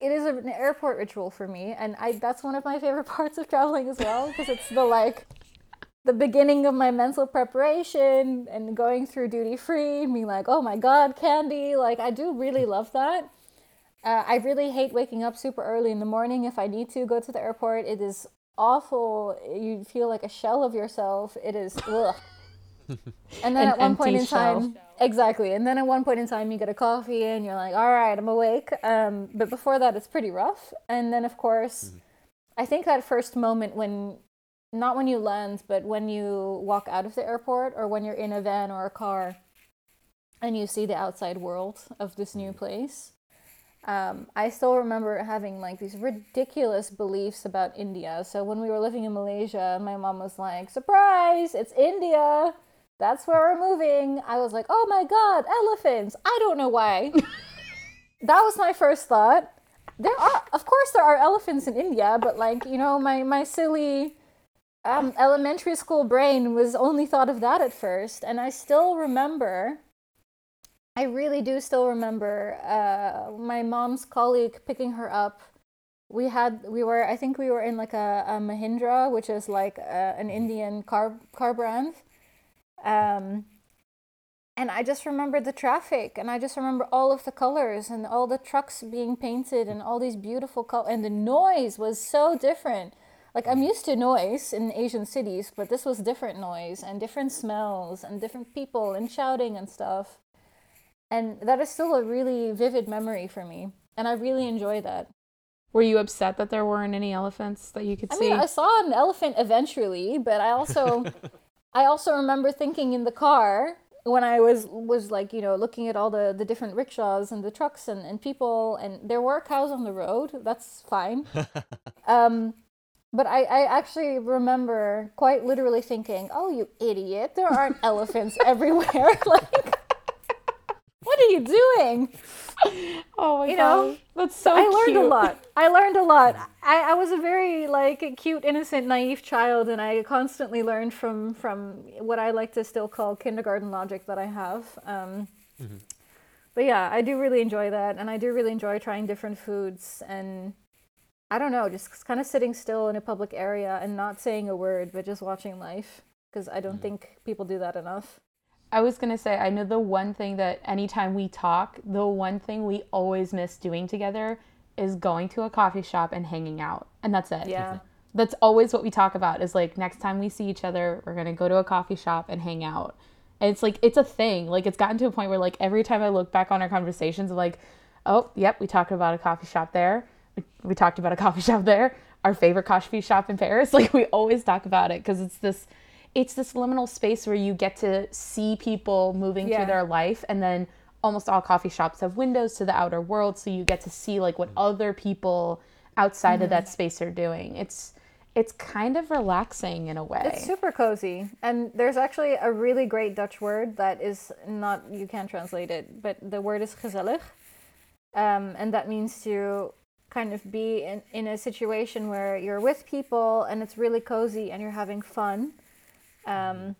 it is an airport ritual for me, and I that's one of my favorite parts of traveling as well because it's the like the beginning of my mental preparation and going through duty free and being like, oh my god, candy! Like I do really love that. Uh, I really hate waking up super early in the morning if I need to go to the airport. It is awful. You feel like a shell of yourself. It is ugh. and then An at one point in time, shell. exactly. And then at one point in time, you get a coffee and you're like, all right, I'm awake. Um, but before that, it's pretty rough. And then, of course, mm-hmm. I think that first moment when, not when you land, but when you walk out of the airport or when you're in a van or a car and you see the outside world of this new mm-hmm. place, um, I still remember having like these ridiculous beliefs about India. So when we were living in Malaysia, my mom was like, "Surprise! It's India. That's where we're moving." I was like, "Oh my god, elephants! I don't know why." that was my first thought. There are, of course, there are elephants in India, but like you know, my my silly um, elementary school brain was only thought of that at first, and I still remember I really do still remember uh, my mom's colleague picking her up. We had we were I think we were in like a, a Mahindra, which is like a, uh, an Indian car car brand. Um, and I just remember the traffic, and I just remember all of the colors and all the trucks being painted, and all these beautiful colors, and the noise was so different. Like I'm used to noise in Asian cities, but this was different noise and different smells and different people and shouting and stuff. And that is still a really vivid memory for me and i really enjoy that. Were you upset that there weren't any elephants that you could I see? mean, i saw an elephant eventually but i also i also remember thinking in the car when i was was like you know looking at all the the different rickshaws and the trucks and, and people and there were cows on the road that's fine. Um but I, I actually remember quite literally thinking, "Oh, you idiot! There aren't elephants everywhere." like, what are you doing? Oh my you god, know, that's so. I learned a lot. I learned a lot. I, I was a very like cute, innocent, naive child, and I constantly learned from from what I like to still call kindergarten logic that I have. Um, mm-hmm. But yeah, I do really enjoy that, and I do really enjoy trying different foods and. I don't know, just kind of sitting still in a public area and not saying a word, but just watching life because I don't mm-hmm. think people do that enough. I was gonna say, I know the one thing that anytime we talk, the one thing we always miss doing together is going to a coffee shop and hanging out. And that's it. Yeah. That's always what we talk about is like next time we see each other, we're gonna go to a coffee shop and hang out. And it's like it's a thing. Like it's gotten to a point where like every time I look back on our conversations, I'm like, oh, yep, we talked about a coffee shop there. We, talked about a coffee shop there. Our favorite coffee shop in Paris. Like we always talk about it because it's this it's this liminal space where you get to see people moving yeah. through their life and then almost all coffee shops have windows to the outer world so you get to see like what other people outside mm-hmm. of that space are doing it's it's kind of relaxing in a way it's super cozy and there's actually a really great dutch word that is not you can't translate it but the word is gezellig um, and that means to kind of be in, in a situation where you're with people and it's really cozy and you're having fun. Um,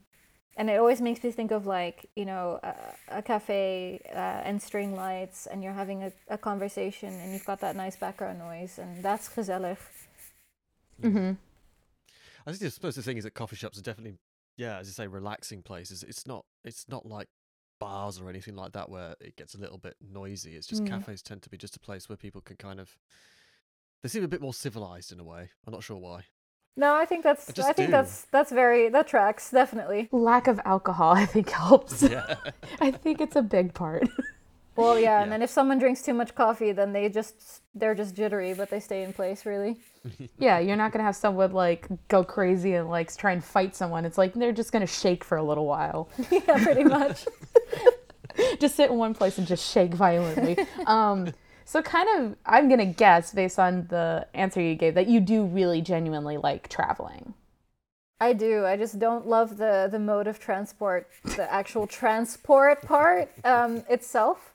and it always makes me think of like you know a, a cafe uh, and string lights and you're having a, a, conversation and you've got that nice background noise and that's gezellig. Mm-hmm. i think, I suppose the thing is that coffee shops are definitely yeah as you say relaxing places. It's not it's not like bars or anything like that where it gets a little bit noisy it's just mm. cafes tend to be just a place where people can kind of they seem a bit more civilized in a way i'm not sure why no, I think that's I, I think do. that's that's very that tracks definitely. Lack of alcohol, I think helps. Yeah. I think it's a big part. Well, yeah, yeah, and then if someone drinks too much coffee, then they just they're just jittery, but they stay in place, really. yeah, you're not gonna have someone like go crazy and like try and fight someone. It's like they're just gonna shake for a little while. yeah, pretty much. just sit in one place and just shake violently. Um, so, kind of, I'm going to guess based on the answer you gave that you do really genuinely like traveling. I do. I just don't love the the mode of transport, the actual transport part um, itself.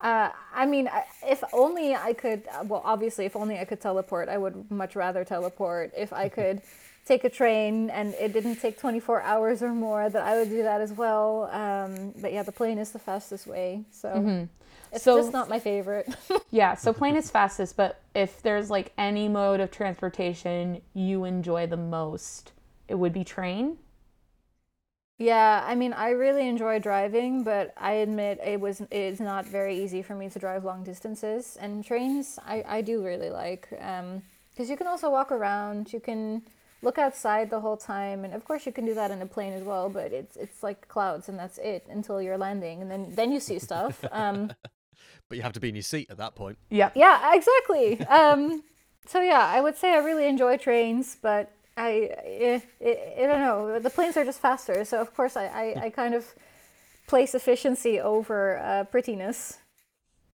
Uh, I mean, if only I could. Well, obviously, if only I could teleport, I would much rather teleport. If I could take a train and it didn't take 24 hours or more, that I would do that as well. Um, but yeah, the plane is the fastest way. So. Mm-hmm. It's so, just not my favorite. yeah, so plane is fastest, but if there's like any mode of transportation you enjoy the most, it would be train. Yeah, I mean, I really enjoy driving, but I admit it was it's not very easy for me to drive long distances. And trains, I I do really like because um, you can also walk around. You can look outside the whole time, and of course you can do that in a plane as well. But it's it's like clouds, and that's it until you're landing, and then then you see stuff. Um, but you have to be in your seat at that point. Yeah. Yeah, exactly. Um, so yeah, I would say I really enjoy trains, but I, I, I, don't know. The planes are just faster, so of course I, I, I kind of place efficiency over uh, prettiness.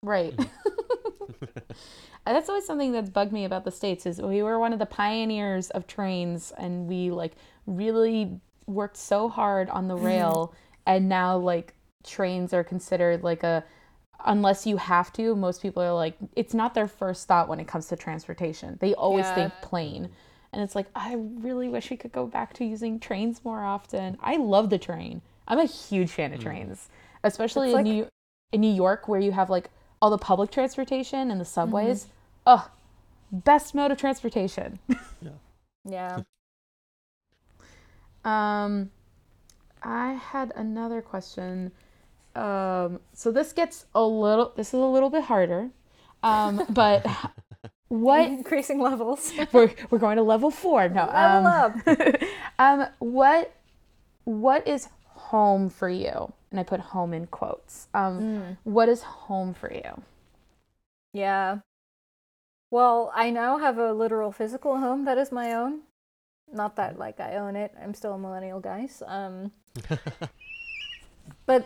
Right. Hmm. that's always something that's bugged me about the states is we were one of the pioneers of trains and we like really worked so hard on the mm-hmm. rail and now like trains are considered like a unless you have to, most people are like, it's not their first thought when it comes to transportation. They always yeah. think plane. And it's like, I really wish we could go back to using trains more often. I love the train. I'm a huge fan of mm. trains, especially in, like... New, in New York where you have like all the public transportation and the subways. Mm-hmm. Oh, best mode of transportation. yeah. yeah. um, I had another question. Um, so this gets a little. This is a little bit harder. Um, but what increasing levels? we're we're going to level four. No. Level um, up. um, what what is home for you? And I put home in quotes. Um, mm. what is home for you? Yeah. Well, I now have a literal physical home that is my own. Not that like I own it. I'm still a millennial, guys. Um, but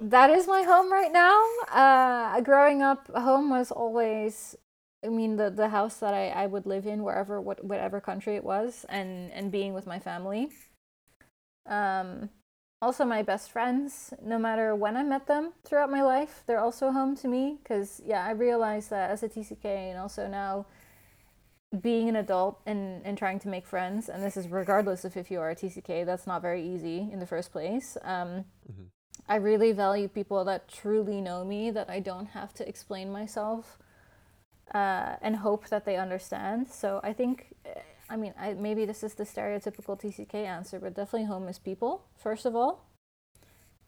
that is my home right now. Uh, growing up, home was always, I mean, the, the house that I, I would live in wherever, what, whatever country it was, and, and being with my family. Um, also, my best friends, no matter when I met them throughout my life, they're also home to me. Because, yeah, I realized that as a TCK and also now being an adult and, and trying to make friends, and this is regardless of if you are a TCK, that's not very easy in the first place. Um, mm-hmm I really value people that truly know me, that I don't have to explain myself, uh, and hope that they understand. So I think, eh, I mean, I, maybe this is the stereotypical TCK answer, but definitely home is people, first of all.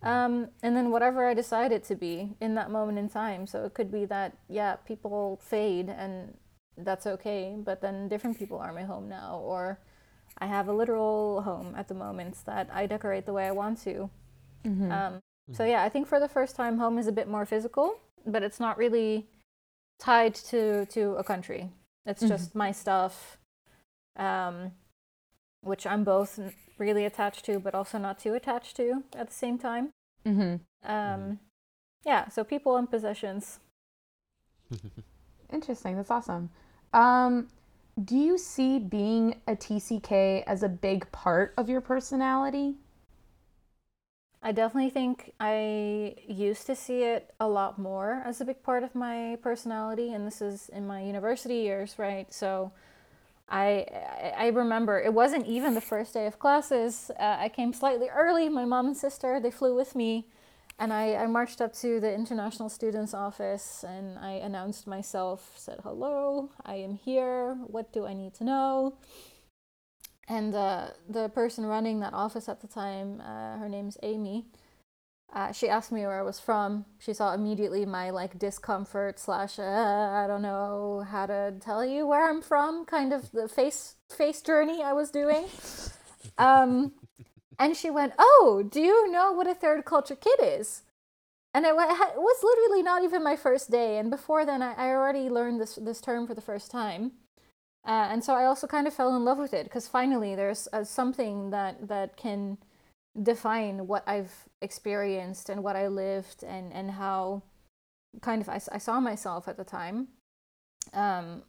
Um, and then whatever I decide it to be in that moment in time. So it could be that, yeah, people fade and that's okay, but then different people are my home now. Or I have a literal home at the moment that I decorate the way I want to. Mm-hmm. Um, so yeah, I think for the first time, home is a bit more physical, but it's not really tied to to a country. It's mm-hmm. just my stuff, um, which I'm both really attached to, but also not too attached to at the same time. Mm-hmm. Um, yeah, so people and possessions. Interesting. That's awesome. Um, do you see being a TCK as a big part of your personality? I definitely think I used to see it a lot more as a big part of my personality, and this is in my university years, right? So I I remember it wasn't even the first day of classes. Uh, I came slightly early. My mom and sister they flew with me, and I, I marched up to the international students office and I announced myself. Said hello, I am here. What do I need to know? And uh, the person running that office at the time, uh, her name's Amy. Uh, she asked me where I was from. She saw immediately my like discomfort slash uh, I don't know how to tell you where I'm from, kind of the face face journey I was doing. Um, and she went, "Oh, do you know what a third culture kid is?" And it, was literally not even my first day. And before then, I, I already learned this this term for the first time. Uh, and so I also kind of fell in love with it because finally there's uh, something that that can define what I've experienced and what I lived and and how kind of I, I saw myself at the time. Um,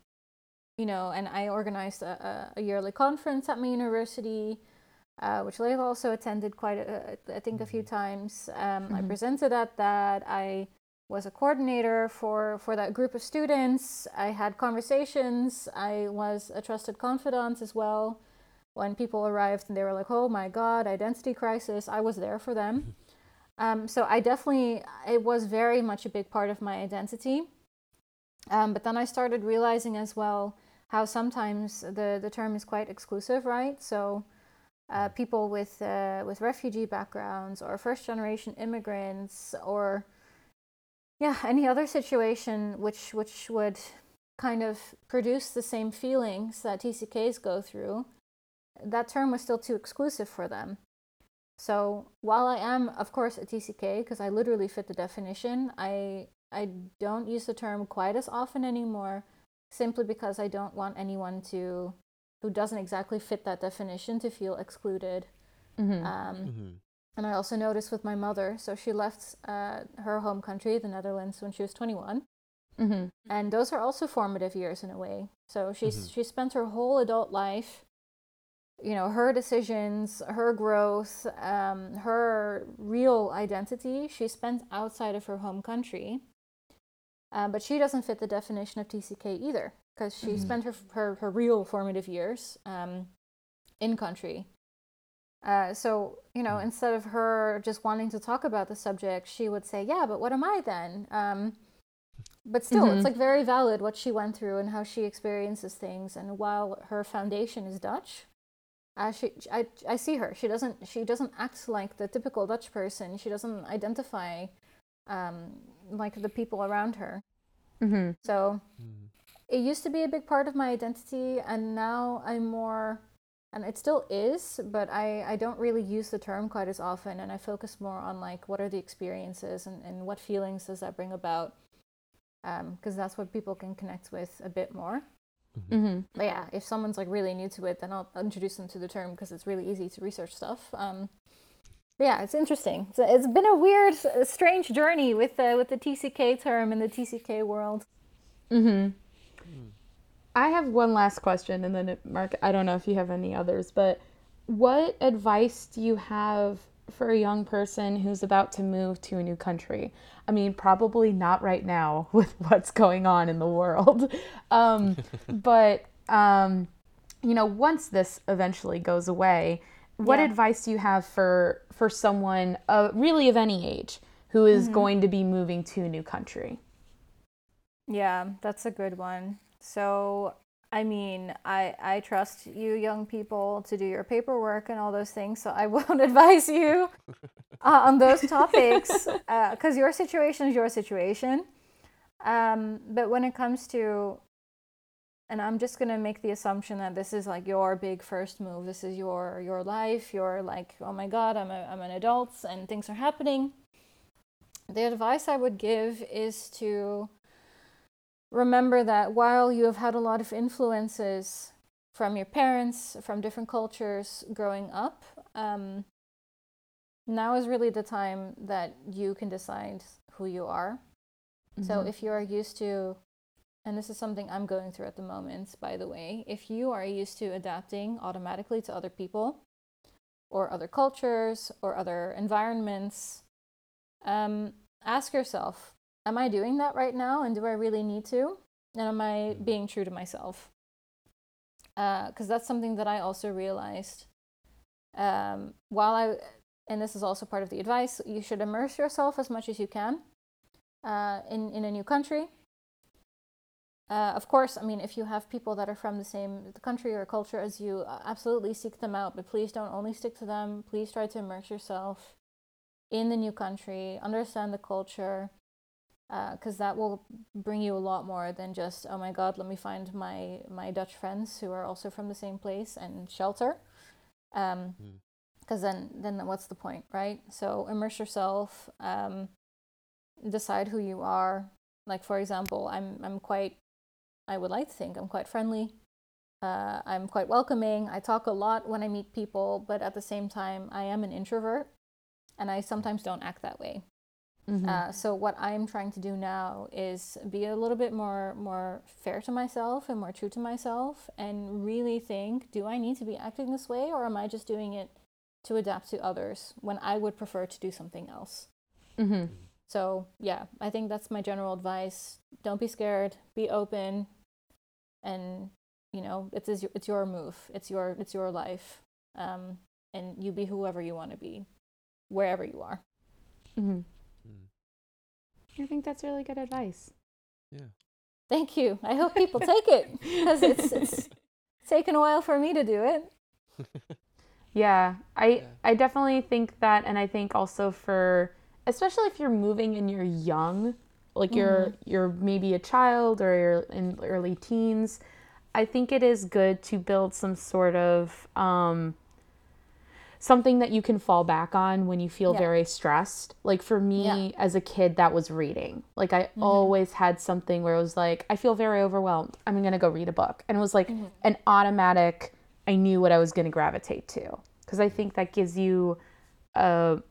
you know, and I organized a, a yearly conference at my university. uh, which Layla also attended quite, a, I think, a few Mm-hmm. times. Um, I Mhm. presented at that. I was a coordinator for, for that group of students. I had conversations. I was a trusted confidant as well. When people arrived and they were like, oh my God, identity crisis, I was there for them. Um, so I definitely, it was very much a big part of my identity. Um, but then I started realizing as well how sometimes the, the term is quite exclusive, right? So uh, people with, uh, with refugee backgrounds or first generation immigrants or yeah, any other situation which which would kind of produce the same feelings that TCKs go through, that term was still too exclusive for them. So while I am, of course, a TCK because I literally fit the definition, I I don't use the term quite as often anymore, simply because I don't want anyone to who doesn't exactly fit that definition to feel excluded. Mhm. Um, Mhm. And I also noticed with my mother, so she left uh, her home country, the Netherlands, when she was 21. Mhm. And those are also formative years in a way. So she's Mhm. she spent her whole adult life, you know, her decisions, her growth, um, her real identity, she spent outside of her home country. Uh, but she doesn't fit the definition of TCK either, because she Mhm. spent her, her her real formative years um, in country. Uh, so you know, Mm. instead of her just wanting to talk about the subject, she would say, "Yeah, but what am I then?" Um, but still, Mhm. it's like very valid what she went through and how she experiences things. And while her foundation is Dutch, uh, she, I, I see her. She doesn't she doesn't act like the typical Dutch person. She doesn't identify um, like the people around her. Mhm. So Mm. it used to be a big part of my identity and now i'm more and it still is but i i don't really use the term quite as often and i focus more on like what are the experiences and, and what feelings does that bring about because that's what people can connect with a bit more Mhm. Mhm. but yeah if someone's like really new to it then i'll introduce them to the term because it's really easy to research stuff um yeah it's interesting so it's been a weird uh, strange journey with the with the tck term and the tck world Mhm. I have one last question, and then Mark, I don't know if you have any others, but what advice do you have for a young person who's about to move to a new country? I mean, probably not right now with what's going on in the world, um, but um, you know, once this eventually goes away, what Yeah. advice do you have for for someone, uh, really of any age, who is Mhm. going to be moving to a new country? Yeah, that's a good one. So, I mean, I I trust you young people to do your paperwork and all those things. So I won't advise you uh, on those topics because your situation is your situation. Um, but when it comes to, and I'm just gonna make the assumption that this is like your big first move. This is your your life. You're like, oh my god, I'm a, I'm an adult and things are happening. The advice I would give is to remember that while you have had a lot of influences from your parents, from different cultures growing up, um, now is really the time that you can decide who you are. So Mhm. if you are used to, and this is something I'm going through at the moment, by the way, if you are used to adapting automatically to other people or other cultures or other environments, um, ask yourself, am I doing that right now? And do I really need to? And am I being true to myself? Because that's something that I also realized. Um, while I, and this is also part of the advice, you should immerse yourself as much as you can uh, in, in a new country. Uh, of course, I mean, if you have people that are from the same country or culture as you, uh, absolutely seek them out, but please don't only stick to them. Please try to immerse yourself in the new country, understand the culture, because that will bring you a lot more than just, oh my God, let me find my, my Dutch friends who are also from the same place and shelter. Um, Mm. because then then what's the point right? So immerse yourself um, decide who you are. Like for example i'm i'm quite i would like to think i'm quite friendly. Uh, i'm quite welcoming. I talk a lot when i meet people but at the same time i am an introvert and i sometimes don't act that way Mhm. uh, so what i'm trying to do now is be a little bit more more fair to myself and more true to myself and really think do i need to be acting this way or am i just doing it to adapt to others when I would prefer to do something else. Mm-hmm. So, yeah, I think that's my general advice. Don't be scared, be open, and you know, it's it's your move. It's your it's your life. Um, and you be whoever you want to be wherever you are. Mm-hmm. I think that's really good advice. Yeah. Thank you. I hope people take it because it's it's taken a while for me to do it. Yeah, I Yeah. I definitely think that, and I think also for especially if you're moving and you're young, like you're you're maybe a child or you're in early teens, I think it is good to build some sort of um, something that you can fall back on when you feel Yeah. very stressed. Like for me Yeah. as a kid, that was reading. Like I mm-hmm. always had something where it was like, I feel very overwhelmed. I'm gonna go read a book, and it was like mm-hmm. an automatic. I knew what I was gonna gravitate to because I think that gives you a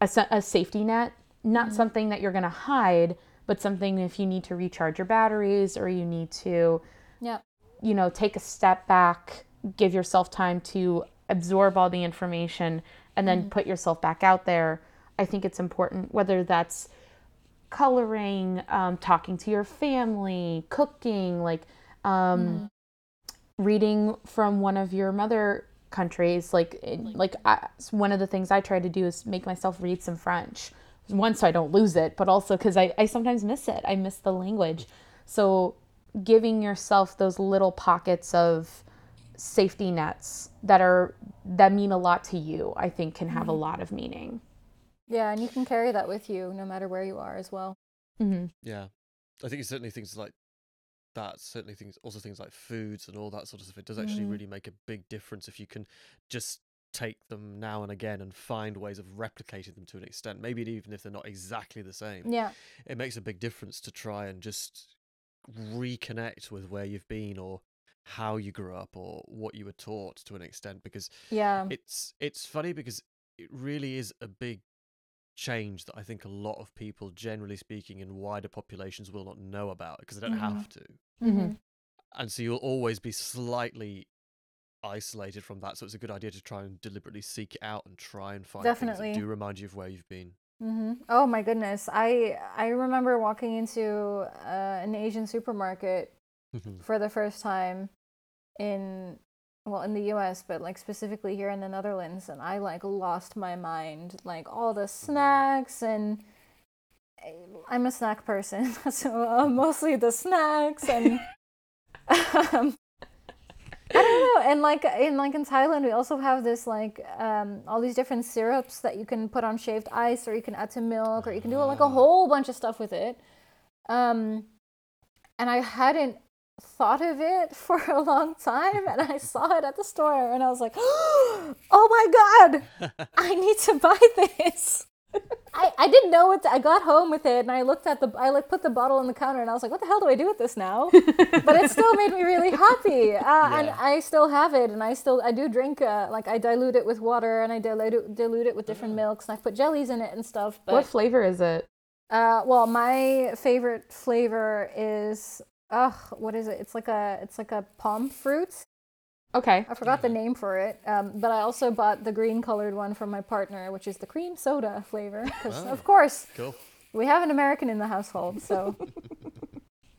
a, a safety net, not mm-hmm. something that you're gonna hide, but something if you need to recharge your batteries or you need to Yeah. you know, take a step back, give yourself time to absorb all the information, and then put yourself back out there. I think it's important, whether that's coloring, um, talking to your family, cooking, like um, reading from one of your mother countries. Like, like I, one of the things I try to do is make myself read some French. One, so I don't lose it, but also because I, I sometimes miss it. I miss the language. So giving yourself those little pockets of safety nets that are that mean a lot to you i think can have a lot of meaning Yeah, and you can carry that with you no matter where you are as well. mm-hmm. Yeah, I think certainly things like that. Certainly things, also things like foods and all that sort of stuff. It does actually Mhm. really make a big difference if you can just take them now and again and find ways of replicating them to an extent. Maybe even if they're not exactly the same, Yeah. it makes a big difference to try and just reconnect with where you've been or how you grew up or what you were taught to an extent because Yeah. it's it's funny because it really is a big change that I think a lot of people, generally speaking, in wider populations will not know about because they don't Mhm. have to. Mm-hmm. And so you'll always be slightly isolated from that. So it's a good idea to try and deliberately seek it out and try and find things Definitely. that do remind you of where you've been. Mm-hmm. Oh my goodness. I I remember walking into uh, an Asian supermarket for the first time in well in the US but like specifically here in the Netherlands and I like lost my mind like all the snacks and I'm a snack person so uh, mostly the snacks and um, I don't know and like in like in Thailand we also have this like um, all these different syrups that you can put on shaved ice or you can add to milk or you can do like a Ah. whole bunch of stuff with it. Um, and I hadn't thought of it for a long time and I saw it at the store and I was like, oh my god, I need to buy this. I, I didn't know what to, I got home with it and I looked at the I like put the bottle on the counter and I was like what the hell do I do with this now? But it still made me really happy. Uh, and I still have it and I still I do drink uh, like I dilute it with water and I dilute it, dilute it with different milks and I put jellies in it and stuff but what flavor is it? Uh, well, my favorite flavor is ugh, what is it? It's like a it's like a palm fruit. okay I forgot the name for it. Um, but I also bought the green colored one from my partner, which is the cream soda flavor. Because Oh. of course Cool. we have an American in the household, so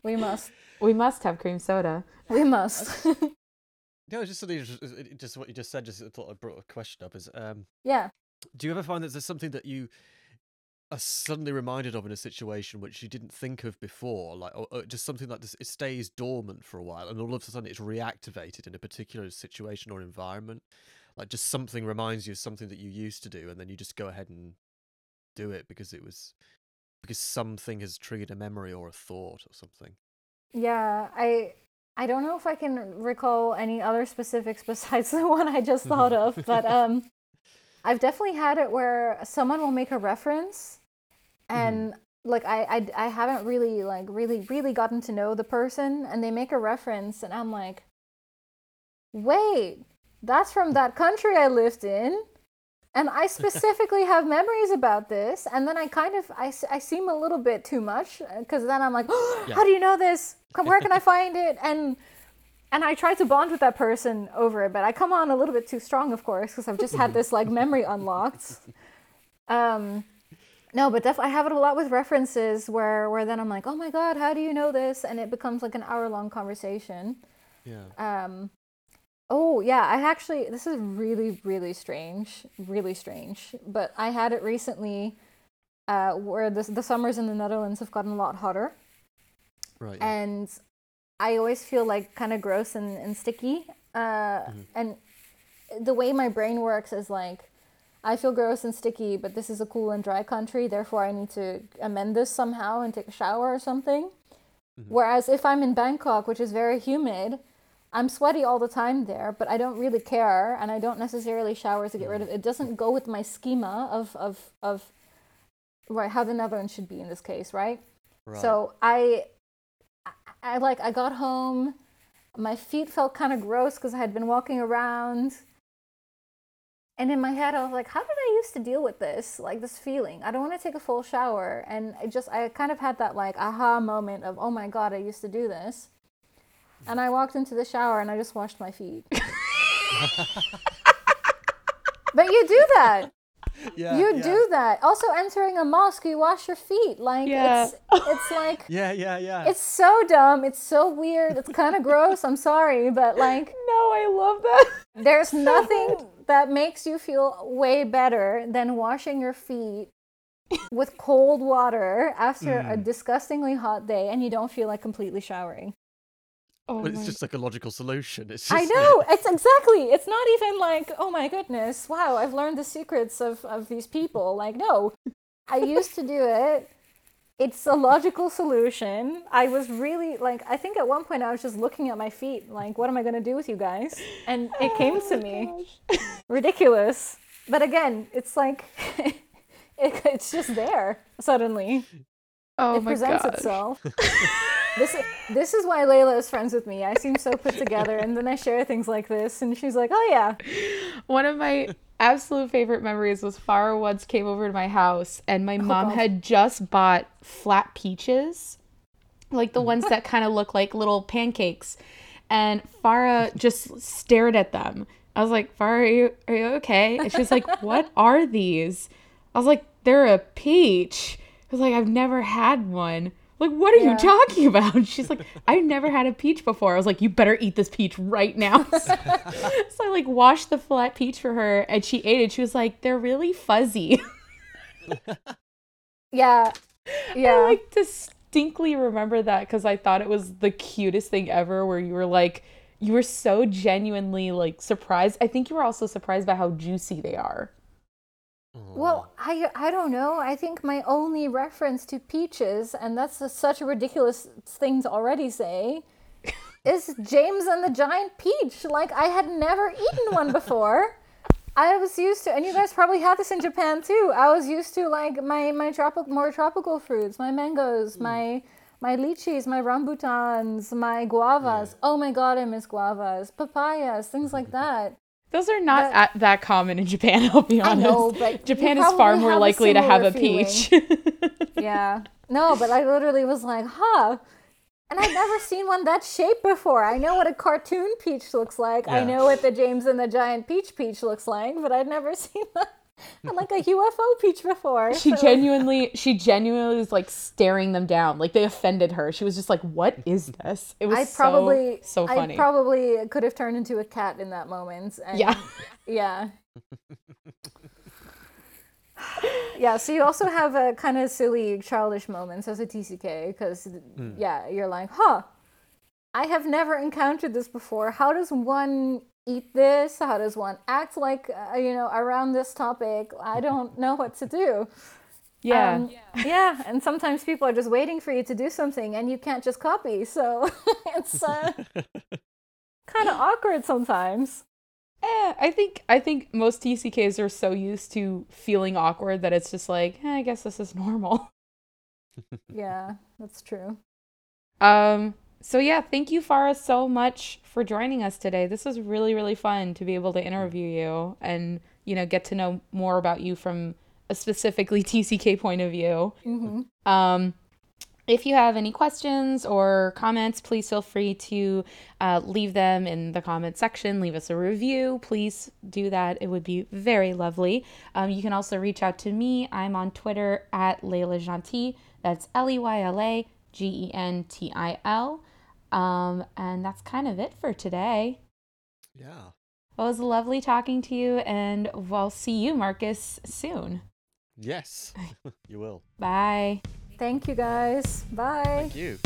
we must we must have cream soda we must. No, it's just something. Just, just what you just said. Just thought I brought a question up. Is um, yeah. do you ever find that there's something that you are suddenly reminded of in a situation which you didn't think of before, like or, or just something like this? It stays dormant for a while, and all of a sudden it's reactivated in a particular situation or environment. Like just something reminds you of something that you used to do, and then you just go ahead and do it because it was because something has triggered a memory or a thought or something. Yeah, I I don't know if I can recall any other specifics besides the one I just thought of, but um I've definitely had it where someone will make a reference mm-hmm. and like I, I I haven't really like really really gotten to know the person and they make a reference and I'm like wait, that's from that country I lived in. And I specifically have memories about this, and then I kind of I, I seem a little bit too much uh, because then I'm like, Yeah. how do you know this? Where can I find it? And and I try to bond with that person over it, but I come on a little bit too strong, of course, because I've just had this like memory unlocked. Um, no, but definitely I have it a lot with references where where then I'm like, oh my god, how do you know this? And it becomes like an hour long conversation. Yeah. Um, oh yeah, I actually this is really really strange, really strange. But I had it recently, uh, where the the summers in the Netherlands have gotten a lot hotter, Right. Yeah. and I always feel like kind of gross and, and sticky. Uh, mm-hmm. And the way my brain works is like, I feel gross and sticky, but this is a cool and dry country, therefore I need to amend this somehow and take a shower or something. Mm-hmm. Whereas if I'm in Bangkok, which is very humid, I'm sweaty all the time there, but I don't really care, and I don't necessarily shower to get rid of mm-hmm. it. It doesn't go with my schema of of of right how the Netherlands should be in this case, right? right. So I, I, like I got home, my feet felt kind of gross because I had been walking around. And in my head, I was like, how did I used to deal with this? Like this feeling. I don't want to take a full shower. And I just, I kind of had that like aha moment of, oh my God, I used to do this. And I walked into the shower and I just washed my feet. but you do that. yeah, you yeah. do that. Also, entering a mosque, you wash your feet. Like, Yeah. it's, it's like, Yeah, yeah, yeah. it's so dumb. It's so weird. It's kind of gross. I'm sorry, but like, No, I love that. there's nothing that makes you feel way better than washing your feet with cold water after a mm. disgustingly hot day and you don't feel like completely showering. Oh but it's just like a logical solution. It's just I know. It's exactly. It's not even like, oh my goodness, wow, I've learned the secrets of, of these people. Like, no, I used to do it. It's a logical solution. I was really like, I think at one point I was just looking at my feet, like, what am I going to do with you guys? And it came Oh to me. Ridiculous. But again, it's like, it, it's just there suddenly. oh it my presents gosh. itself. This is this is why Leyla is friends with me. I seem so put together, and then I share things like this, and she's like, "Oh yeah, One of my absolute favorite memories was Farah once came over to my house and my oh, mom God. had just bought flat peaches, like the ones that kind of look like little pancakes. And Farah just stared at them. I was like, Farah, are you, are you okay? And she's like, What are these? I was like, They're a peach. I was like, I've never had one. Like, what are Yeah. you talking about? She's like, I've never had a peach before. I was like, you better eat this peach right now. so I like washed the flat peach for her and she ate it. She was like, they're really fuzzy. yeah, Yeah. I like distinctly remember that because I thought it was the cutest thing ever where you were like, you were so genuinely like surprised. I think you were also surprised by how juicy they are. Well, I I don't know. I think my only reference to peaches, and that's a, such a ridiculous thing to already say, is James and the Giant Peach. Like I had never eaten one before. I was used to, and you guys probably had this in Japan too. I was used to like my my tropical more tropical fruits, my mangoes, hmm. my my lychees, my rambutans, my guavas. Oh my god, I miss guavas, papayas, things like that. Those are not That- at, that common in Japan, I'll be I honest. know, but Japan is far more likely to have a similar peach. Yeah. No, but I literally was like, huh. And I've never seen one that shape before. I know what a cartoon peach looks like. I know what the James and the Giant Peach peach looks like, but I'd never seen that like a UFO peach before. she so- genuinely she genuinely was like staring them down like they offended her she was just like what is this it was I probably so, funny I probably could have turned into a cat in that moment. And yeah Yeah. yeah, so you also have a kind of silly, childish moments as a TCK because, hmm. yeah, you're like, huh, I have never encountered this before. How does one eat this? How does one act like, uh, you know, around this topic? I don't know what to do. yeah Um, yeah, and sometimes people are just waiting for you to do something and you can't just copy. So it's uh, kind of awkward sometimes. Eh, i think i think most tck's are so used to feeling awkward that it's just like eh, i guess this is normal Yeah, that's true. um so yeah thank you farah so much for joining us today this was really really fun to be able to interview you and you know get to know more about you from a specifically tck point of view hmm Um, if you have any questions or comments, please feel free to uh, leave them in the comment section. Leave us a review. Please do that. It would be very lovely. Um, you can also reach out to me. I'm on Twitter at Leyla Gentil. That's L E Y L A G E N T I L. Um, and that's kind of it for today. Yeah. Well, it was lovely talking to you, and we'll see you, Marcus, soon. Yes, you will. Bye. Thank you guys. Bye. Thank you.